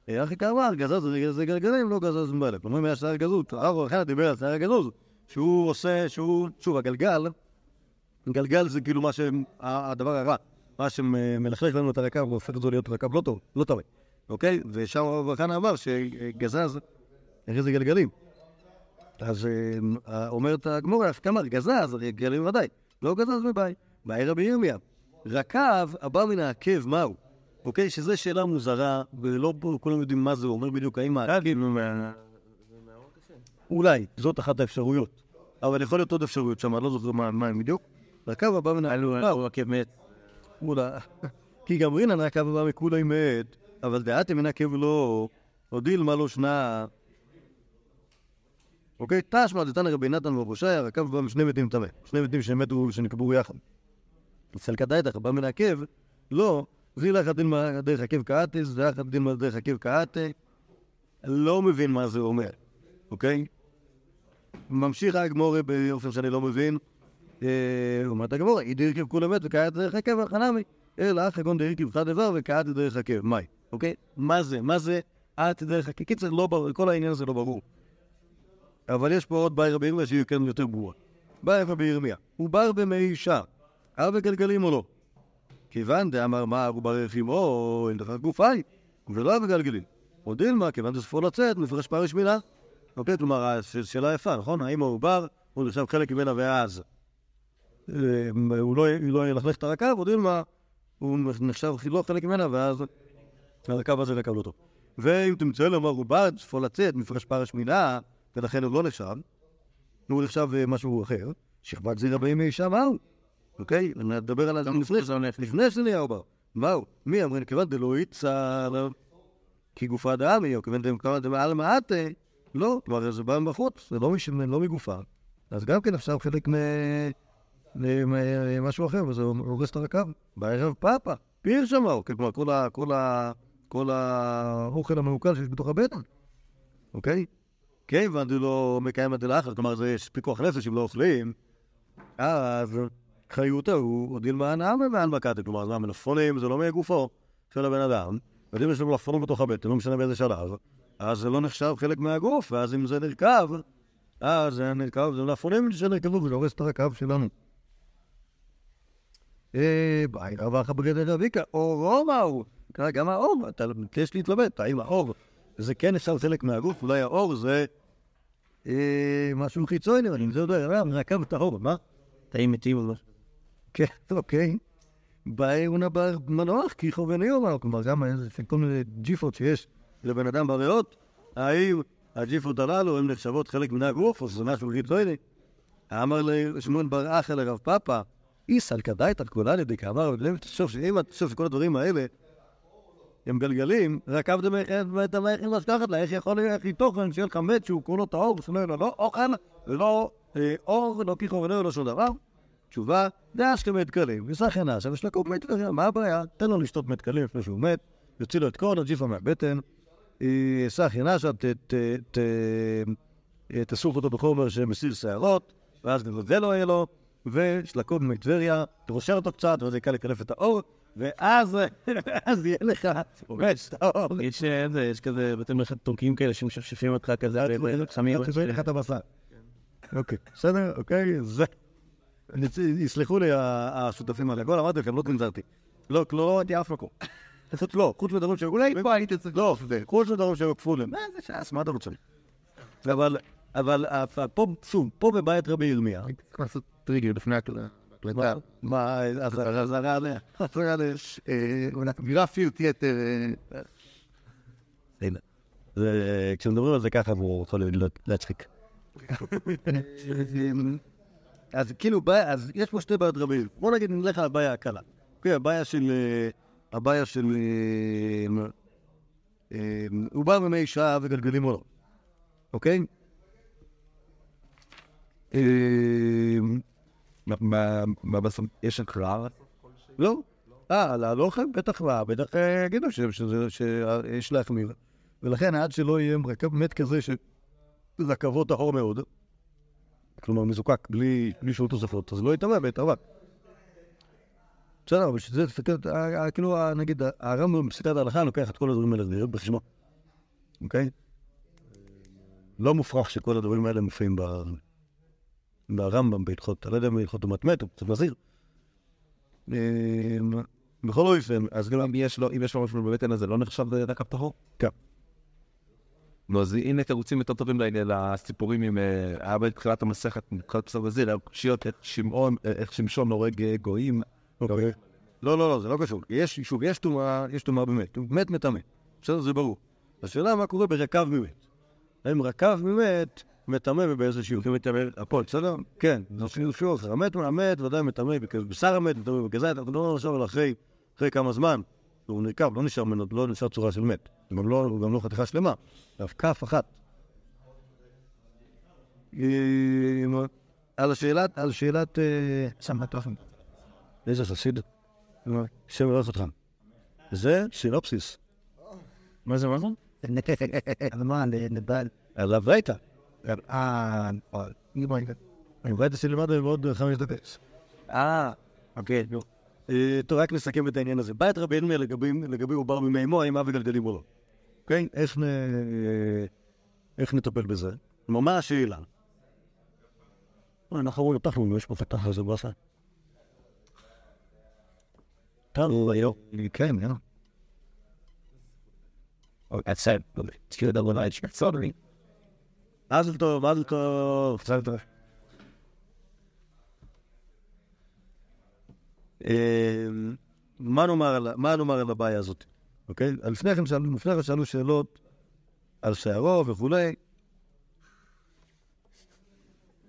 אה, אחי כאמר, גזז זה- זה גלגלים, לא גזז מלך. כלומר, היה שיער גזות. הרב וברחנה דיבר על שיער גזוז, שהוא עושה, שהוא, שוב, הגלגל, גלגל זה כאילו מה ש... ה- הדבר הרע, מה שמלכלך לנו את הרקב והופך אותו להיות רקב לא טוב, לא טוב, אוקיי? ושם הרב וברחנה אמר שגזז, הרי זה גלגלים. אז אה, אומרת הגמורה, כמה גזז, הרי גלגלים ודאי, לא גזז מבית. באי רבי ירמיה. רקב הבא מן העקב, מהו? אוקיי? שזו שאלה מוזרה, ולא כולם יודעים מה זה אומר בדיוק, האם העקב... אולי, זאת אחת האפשרויות. אבל יכול להיות עוד אפשרויות שם, אני לא זוכר מה הם בדיוק. רקב הבא מן העקב, הוא עקב מת. אולי... [laughs] כי גם רינן רקב הבא מכולי מת, אבל דעתם מן עקב לא, הודיל מה לא שנה. אוקיי? תשמע דתנא רבי נתן ובושעיה, רקב בא משני מתים טמא. שני מתים שמתו, שנקברו יחד. אצל כדאיתך, בא מן עקב, לא, זה לך דין דרך עקב קאטס, זה לך דין דרך עקב קאטה. לא מבין מה זה אומר, אוקיי? ממשיך הגמורה באופן שאני לא מבין. אה, אומרת הגמורה, היא דרכב כולה מת וקעת דרך עקב החנמי. אלא אח כגון דרכב חד דבר וקעת דרך עקב. מאי? אוקיי? מה זה? מה זה את דרך? קיצר, לא ברור, כל העניין הזה לא ברור. אבל יש פה עוד באי רבי ירמיה שהיא כן יותר ברורה. באי רבי ירמיה, הוא בר במי אישה, הר בגלגלים או לא? כיוון דאמר מה הוא בר רכימו, אין לך גופי, ולא הר בגלגלים. או דילמה, כיוון דספור לצאת, מפרש פרש מילה. אוקיי, כלומר, שאלה יפה, נכון? האם העובר הוא נחשב חלק ממנה ואז אה, הוא לא הוא לא ילכלך את הרקב, או דילמה, הוא נחשב לא חלק ממנה ואז הרקב הזה לא טוב. ואם תמצא לומר עובר, ספור לצאת, מפרש פרש מילה, ולכן הוא לא נחשב, הוא נחשב אה, משהו אחר, שכבת זירא בימי אישה מהו? אוקיי? נדבר על זה לפני. לפני שנהיה עובר. מהו? מי אמרין כיוון דלא יצא כי גופה דעמי, או כיוון דמעל מעטה, לא, כלומר זה בא מבחוץ, זה לא. לא מגופה. אז גם כן עכשיו חלק ממשהו אחר, וזה הורס את הרקב. בערב פאפה, פיר שמה, כלומר כל, ה... כל, האוכל המעוקל שיש בתוך הבטן, אוקיי? כיוון דלא מקיים את דלאחר, כלומר זה יש פיקוח נפש אם לא אוכלים, אז חיותו הוא עוד ילמה הנאה מהנמקת, כלומר זה המלפונים, זה לא מגופו של הבן אדם, ואם יש לו מלפונים בתוך הבטן, לא משנה באיזה שלב, אז זה לא נחשב חלק מהגוף, ואז אם זה נרקב, אז זה נרקב, זה מלפונים שנרקבו, וזה הורס את הרקב שלנו. אה, ביי, רבה לך בגדר רביקה, אורו מהו? גם האור, אתה יש להתלבט, האם האור זה כן נחשב חלק מהגוף, אולי האור זה אה, משהו חיצוני, אני לא יודע, רקב טהור, מה? תאים מתים או משהו. כן, [laughs] אוקיי. באיונה במנוח, כי חובני אומר, כלומר, גם איזה כל מיני ג'יפות שיש לבן אדם בריאות, האם הג'יפות הללו הן נחשבות חלק מן הגוף, או שזה משהו חיצוני? אמר לשמעון בר אחא לרב פאפא, איסל כדאית כולני דקאמר, תחשוב שאם חושב שכל הדברים האלה הם גלגלים, רק עבד את המערכת משכחת לה, איך יכול להיות הכי תוכן שיהיה לך מת שהוא כולו טהור, שלא יהיה לא אוכל, ולא אה, אור, לא כיכור לו שום דבר? תשובה, זה אשכרה מת כלים. וסח עינה, עכשיו יש לה קופ מת מה הבעיה? תן לו לשתות מת כלים לפני שהוא מת, יוציא לו את כל הג'יפה מהבטן, אה, סח עינה, עכשיו ת- ת- ת- אה, תסוך אותו בחומר שמסיר שערות, ואז גם זה לא יהיה לו, ושלקום מטבריה, תרושר אותו קצת, ואז יקל לקלף את האור, ואז אז יהיה לך את האור. יש איזה, יש כזה בתי מלאכת טורקים כאלה שמשפשפים אותך כזה, שמים לך את הבשר. אוקיי, בסדר, אוקיי, זה... יסלחו לי השותפים האלה, הכל אמרתי לכם, לא צנזרתי. לא, לא הייתי אף מקום. פשוט לא, חוץ מדברים שהיו... אולי פה הייתי צריך... לא, חוץ מדברים שהיו כפולים. מה זה ש"ס, מה אתה רוצה? אבל, אבל פה, שוב, פה בבית רבי ירמיה, צריך לעשות טריגר לפני ההקלטה. מה, מה, אז חזרה ל... חזרה ל... גרפיות יתר. אה, כשמדברים על זה ככה, הוא יכול להיות- להצחיק. אז כאילו, אז יש פה שתי בעיות רבים. בוא נגיד, נלך על הבעיה הקלה. אוקיי, הבעיה של... אה, הבעיה של... אה, אה, הוא בא במי שעה וגלגלים או לא. אוקיי? מה, בסוף, יש הקראה? לא. אה, על הלוחם? בטח מה, בטח אה, יגידו שיש להחמיר. ולכן עד שלא יהיה רכב מת כזה שרכבו טהור מאוד, כלומר מזוקק בלי שום תוספות, אז לא יטמא בית אבק. בסדר, אבל שזה, אה, אה, כאילו, נגיד, הרמב"ם בפסיקת ההלכה לוקח את כל הדברים האלה בחשבון, אוקיי? לא מופרך שכל הדברים האלה מופיעים ב- ברמב"ם בהלכות, אני לא יודע אם בהלכות המטמט, הוא צריך להזהיר. אה, בכל אופן, אז גם אם יש לו, אם יש לו משהו בבטן הזה, לא נחשב דקה טהור? כן. נו, אז הנה תירוצים יותר טובים לסיפורים עם... אה, היה בתחילת המסכת, בתחילת פסוק בזיל, היה קושיות איך שמעון, אה, איך שמשון הורג אה, גויים. אוקיי. לא, לא, לא, זה לא קשור. יש, שוב, יש טומאה, יש טומאה במת. מת מטמא. בסדר, זה ברור. השאלה מה קורה ברקב ממת. האם רקב ממת מטמא ובאיזה שיעור? הוא מטמא הפועל, בסדר? כן, זה שיעור שיעור אחר. המת המת ודאי מטמא בשר המת, מטמא בגזית, אנחנו לא נחשוב על אחרי, כמה זמן. הוא נרקב, לא נשאר ממנו, לא נשאר צורה של מת. הוא גם לא, לא חתיכה שלמה. אף כף אחת. על השאלת, על שאלת... שמעת לכם. איזה חסיד? השם יברך אותך. זה סינופסיס. מה זה, מה זה? [laughs] אז מה, נדבר. על הברייתא. אה, נכון. הברייתא שלמד בעוד חמש דקות. אה, אוקיי, נו. אה, טוב, רק נסכם את העניין הזה. בית רבי ירמיה לגבי עובר מימימו, האם אבי גלגלים או לא. אוקיי? איך נ- אה, איך נטפל בזה? כלומר, מה השאלה? אה, אנחנו רואים אותנו, יש פה פתח איזה באסה. טוב, היום. כן, יא. מזל טוב, מזל טוב. מזל טוב. אה, מה נאמר על הבעיה הזאת, אוקיי? לפני כן שאלו, לפני כן שאלו שאלות על שערו וכולי.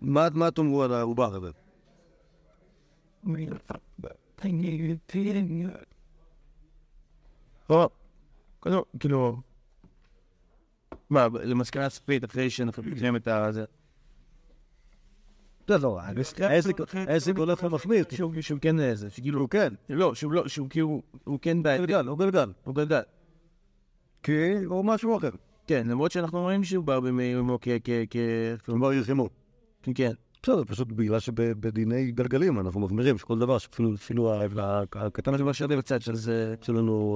מה תאמרו על העובר הזה? כאילו... מה, למסקנה סופית, אחרי שאנחנו מכירים את ה... זה- זה לא, העסק העסק הולך ומחמיר. שהוא כן איזה, שכאילו... הוא כן, לא, שהוא לא, שהוא כאילו... הוא כן בעייתי. הוא גלגל. הוא גלגל. כי הוא משהו אחר. כן, למרות שאנחנו רואים שהוא בא במהירו כ... כלומר, ירחימו. כן, כן. בסדר, פשוט בגלל שבדיני גלגלים אנחנו מחמירים שכל דבר, שאפילו אפילו הקטן בצד של זה... יש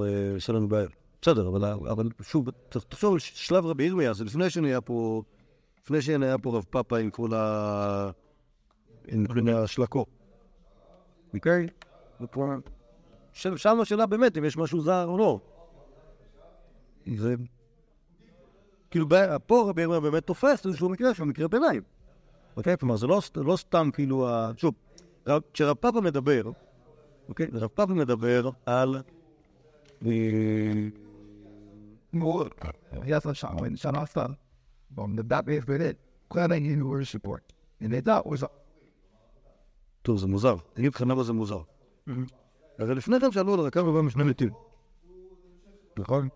אה, יש לנו בעיה. בסדר, אבל, אבל שוב, תחשוב על שלב רבי ירמיה, זה לפני שנהיה פה, לפני שנהיה פה רב פאפה עם כל ה... עם השלקו. אוקיי? שם שם השאלה באמת אם יש משהו זר או לא. זה... כאילו, פה רבי ירמיה באמת תופס איזשהו מקרה שהוא מקרה ביניים. אוקיי? כלומר, זה לא, לא סתם כאילו, ה- שוב, רב- כשרב פאפה מדבר, אוקיי? רב פאפה מדבר על... אה, Yes, I'm showing, shut off the, um, the back is with it. Glad I knew where to support. And they thought was, טוב, זה מוזר. אני אגיד לך למה זה מוזר. הרי לפני כן שאלו על הרקב ובא משני מתים. נכון?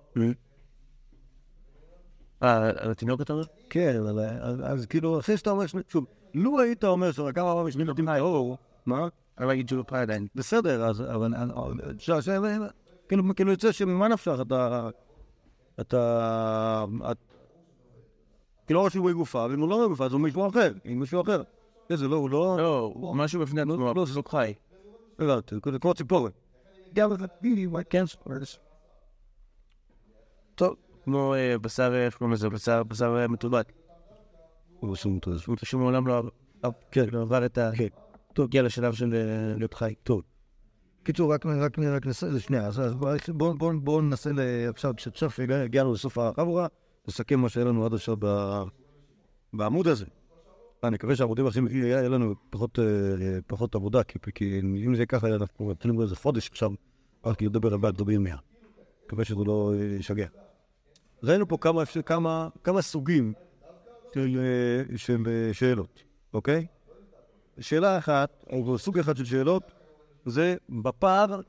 אה, על התינוק אתה אומר? כן, אבל אז- אז כאילו, אחרי שאתה אומר שני... שוב, לו היית אומר שהרקב הבא משני מתים טהור, מה? אני לא אגיד שהוא לא פראי עדיין. בסדר, אז... אבל... ש- ש- כאילו, כאילו יוצא שממה נפשך אתה... אתה... את- כאילו או שהוא גופה, ואם הוא לא גופה, אז הוא מישהו אחר, עם מישהו אחר. זה לא, הוא לא... לא, הוא משהו בפני עצמו, לא, הוא פשוט חי. הבנתי, זה כמו ציפורת. גם את הפילי, מה כן ספורס. טוב. כמו אה, בשר, איך קוראים לזה? בשר בשר, אה, מתורבת. הוא עושה אותו. הוא פשוט מעולם לא כן, לא עבר את ה... כן. טוב, הגיע לשלב של אה, להיות חי. טוב. קיצור, רק, רק, רק ננסה, שנייה, אז בואו בוא, בוא ננסה ל... עכשיו, עכשיו שהגענו לסוף החבורה, נסכם מה שהיה לנו עד עכשיו בעמוד הזה. אני מקווה שהעמודים האחרים יהיה לנו פחות, אה, פחות עבודה, כי, כי אם זה ככה, אנחנו מתחילים באיזה חודש עכשיו, רק לדבר בעד דברים מאה. מקווה שזה לא אה, ישגע. ראינו פה כמה, כמה, כמה סוגים של, אה, של שאלות, אוקיי? שאלה אחת, או סוג אחד של שאלות, זה בפער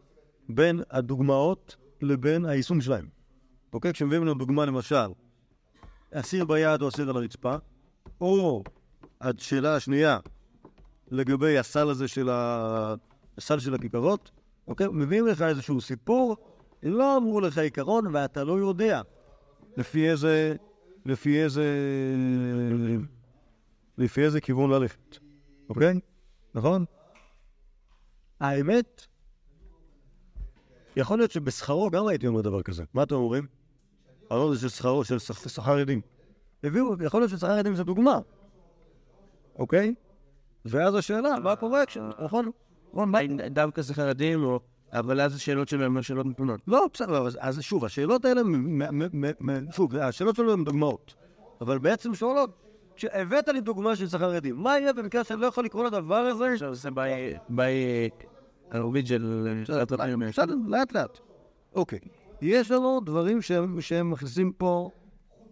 בין הדוגמאות לבין היישום שלהם. אוקיי? כשמביאים לנו דוגמה למשל, אסיר ביד או אסיר על הרצפה, או השאלה השנייה לגבי הסל הזה של ה... הסל של הכיכרות, אוקיי? מביאים לך איזשהו סיפור, לא אמרו לך עיקרון ואתה לא יודע לפי איזה... לפי איזה... לפי איזה כיוון ללכת, אוקיי? נכון? האמת, יכול להיות שבשכרו גם הייתי אומר דבר כזה. מה אתם אומרים? הרעיון הזה של שכרו, של שכ- שכר ידים. הביאו, יכול להיות ששכר ידים זה דוגמה, אוקיי? ואז השאלה, מה קורה כש... נכון? נכון, מה? דווקא זה חרדים, או... אבל אז השאלות שלהם הן שאלות נתונות. לא, בסדר, אז- שוב, השאלות האלה, שוב, השאלות שלנו הן דוגמאות, אבל בעצם שואלות, כשהבאת לי דוגמה של שכר ידים, מה יהיה במקרה שאני לא יכול לקרוא לדבר הזה? עכשיו זה בעיה ערבית של... בסדר, לאט לאט. אוקיי. יש לנו דברים שהם, מכניסים פה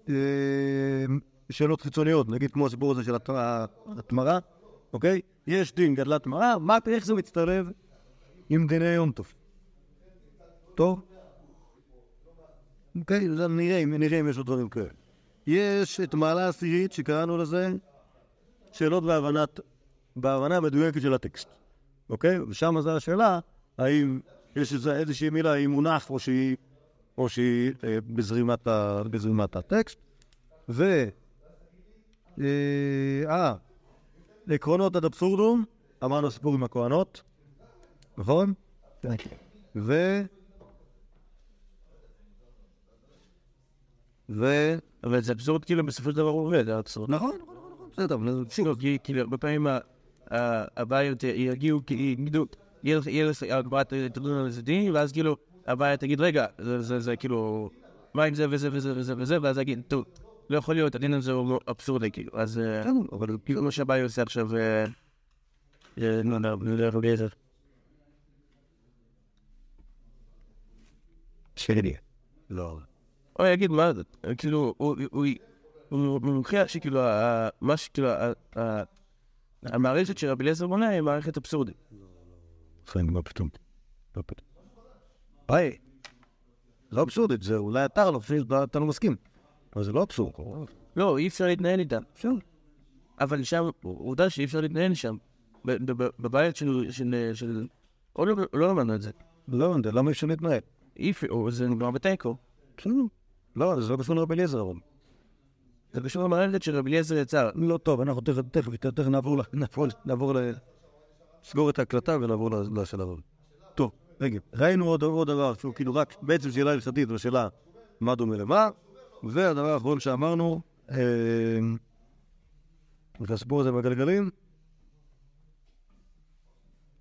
אה, שאלות חיצוניות, נגיד כמו הסיפור הזה של הת- התמרה, אוקיי? יש דין גדלת תמרה, מה, איך זה מצטלב עם דיני יום טוב? טוב? אוקיי, נראה אם יש עוד דברים כאלה. יש את מעלה עשירית שקראנו לזה שאלות בהבנת, בהבנה המדויקת של הטקסט. אוקיי? ושם זו השאלה, האם יש איזושהי מילה, היא מונח או שהיא, או שהיא אה, בזרימת, ה, בזרימת הטקסט. ו... אה, אה, עקרונות עד אבסורדום, אמרנו סיפור עם הכהנות, נכון? ו... ו... אבל זה אבסורד כאילו בסופו של דבר הוא עובד, האבסורד. נכון, נכון, נכון, נכון, בסדר, אבל שוב, לא, כי כאילו הרבה פעמים הבעיות יגיעו, יגידו, יהיה לך- הגברה תדון על איזה דין, ואז כאילו הבעיה תגיד, רגע, זה- זה זה כאילו, מה עם זה וזה וזה וזה וזה, ואז יגיד, טוב, לא יכול להיות, הדין הזה הוא אבסורדי, כאילו, אז אה, בסדר, אבל כאילו מה שהבעיה עושה עכשיו, אה, אה, לא לא יודע, לא יודע. שלי. לא. או יגיד מה זה, כאילו, הוא- הוא הוא מוכיח שכאילו, מה שכאילו, המערכת של רבי אליעזר בונה היא מערכת אבסורדית. לפעמים מה פתאום. לא פתאום. היי, לא אבסורדית, זה אולי אתה לא, אתה לא מסכים. אבל זה לא אבסורד. לא, אי אפשר להתנהל איתם. אפשר. אבל שם, עובדה שאי אפשר להתנהל שם. ב- ב- בבית של... או לא, לא למדנו את זה. לא יודע, למה אי אפשר להתנהל? אי אפשר, זה נגמר בתיקו. בסדר. לא, זה לא קשור לרבי אליעזר, אבל. זה קשור למערכת של רבי אליעזר יצר. לא טוב, אנחנו תכף, נעבור, ל-. נסגור את ההקלטה ונעבור ל- לשלב הבא. טוב, רגע, ראינו עוד, דבר, שהוא כאילו רק בעצם שאלה הלכתית ושאלה מה דומה למה, והדבר האחרון שאמרנו, אה, את הסיפור הזה בגלגלים,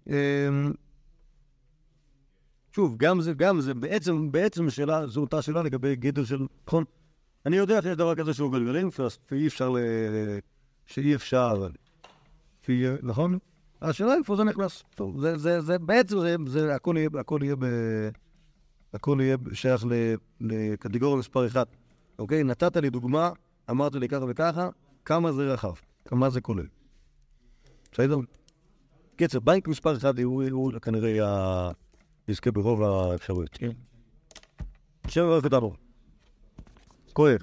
אה, שוב, גם זה, גם זה, בעצם, בעצם שאלה, זו אותה שאלה לגבי גדר של, נכון? אני יודע שיש דבר כזה שהוא גלגלים, שאי אפשר ל... שאי אפשר... שיהיה, נכון? השאלה איפה זה נכנס. טוב, זה, זה, זה, בעצם זה, זה, הכל יהיה, הכל יהיה ב... הכל יהיה שייך לקטגוריה מספר אחד. אוקיי? נתת לי דוגמה, אמרת לי ככה וככה, כמה זה רחב, כמה זה כולל. בסדר? קיצר, בנק מספר אחד הוא, הוא כנראה יזכה ברוב האפשרויות. כן. שם וברך אותנו. כואב.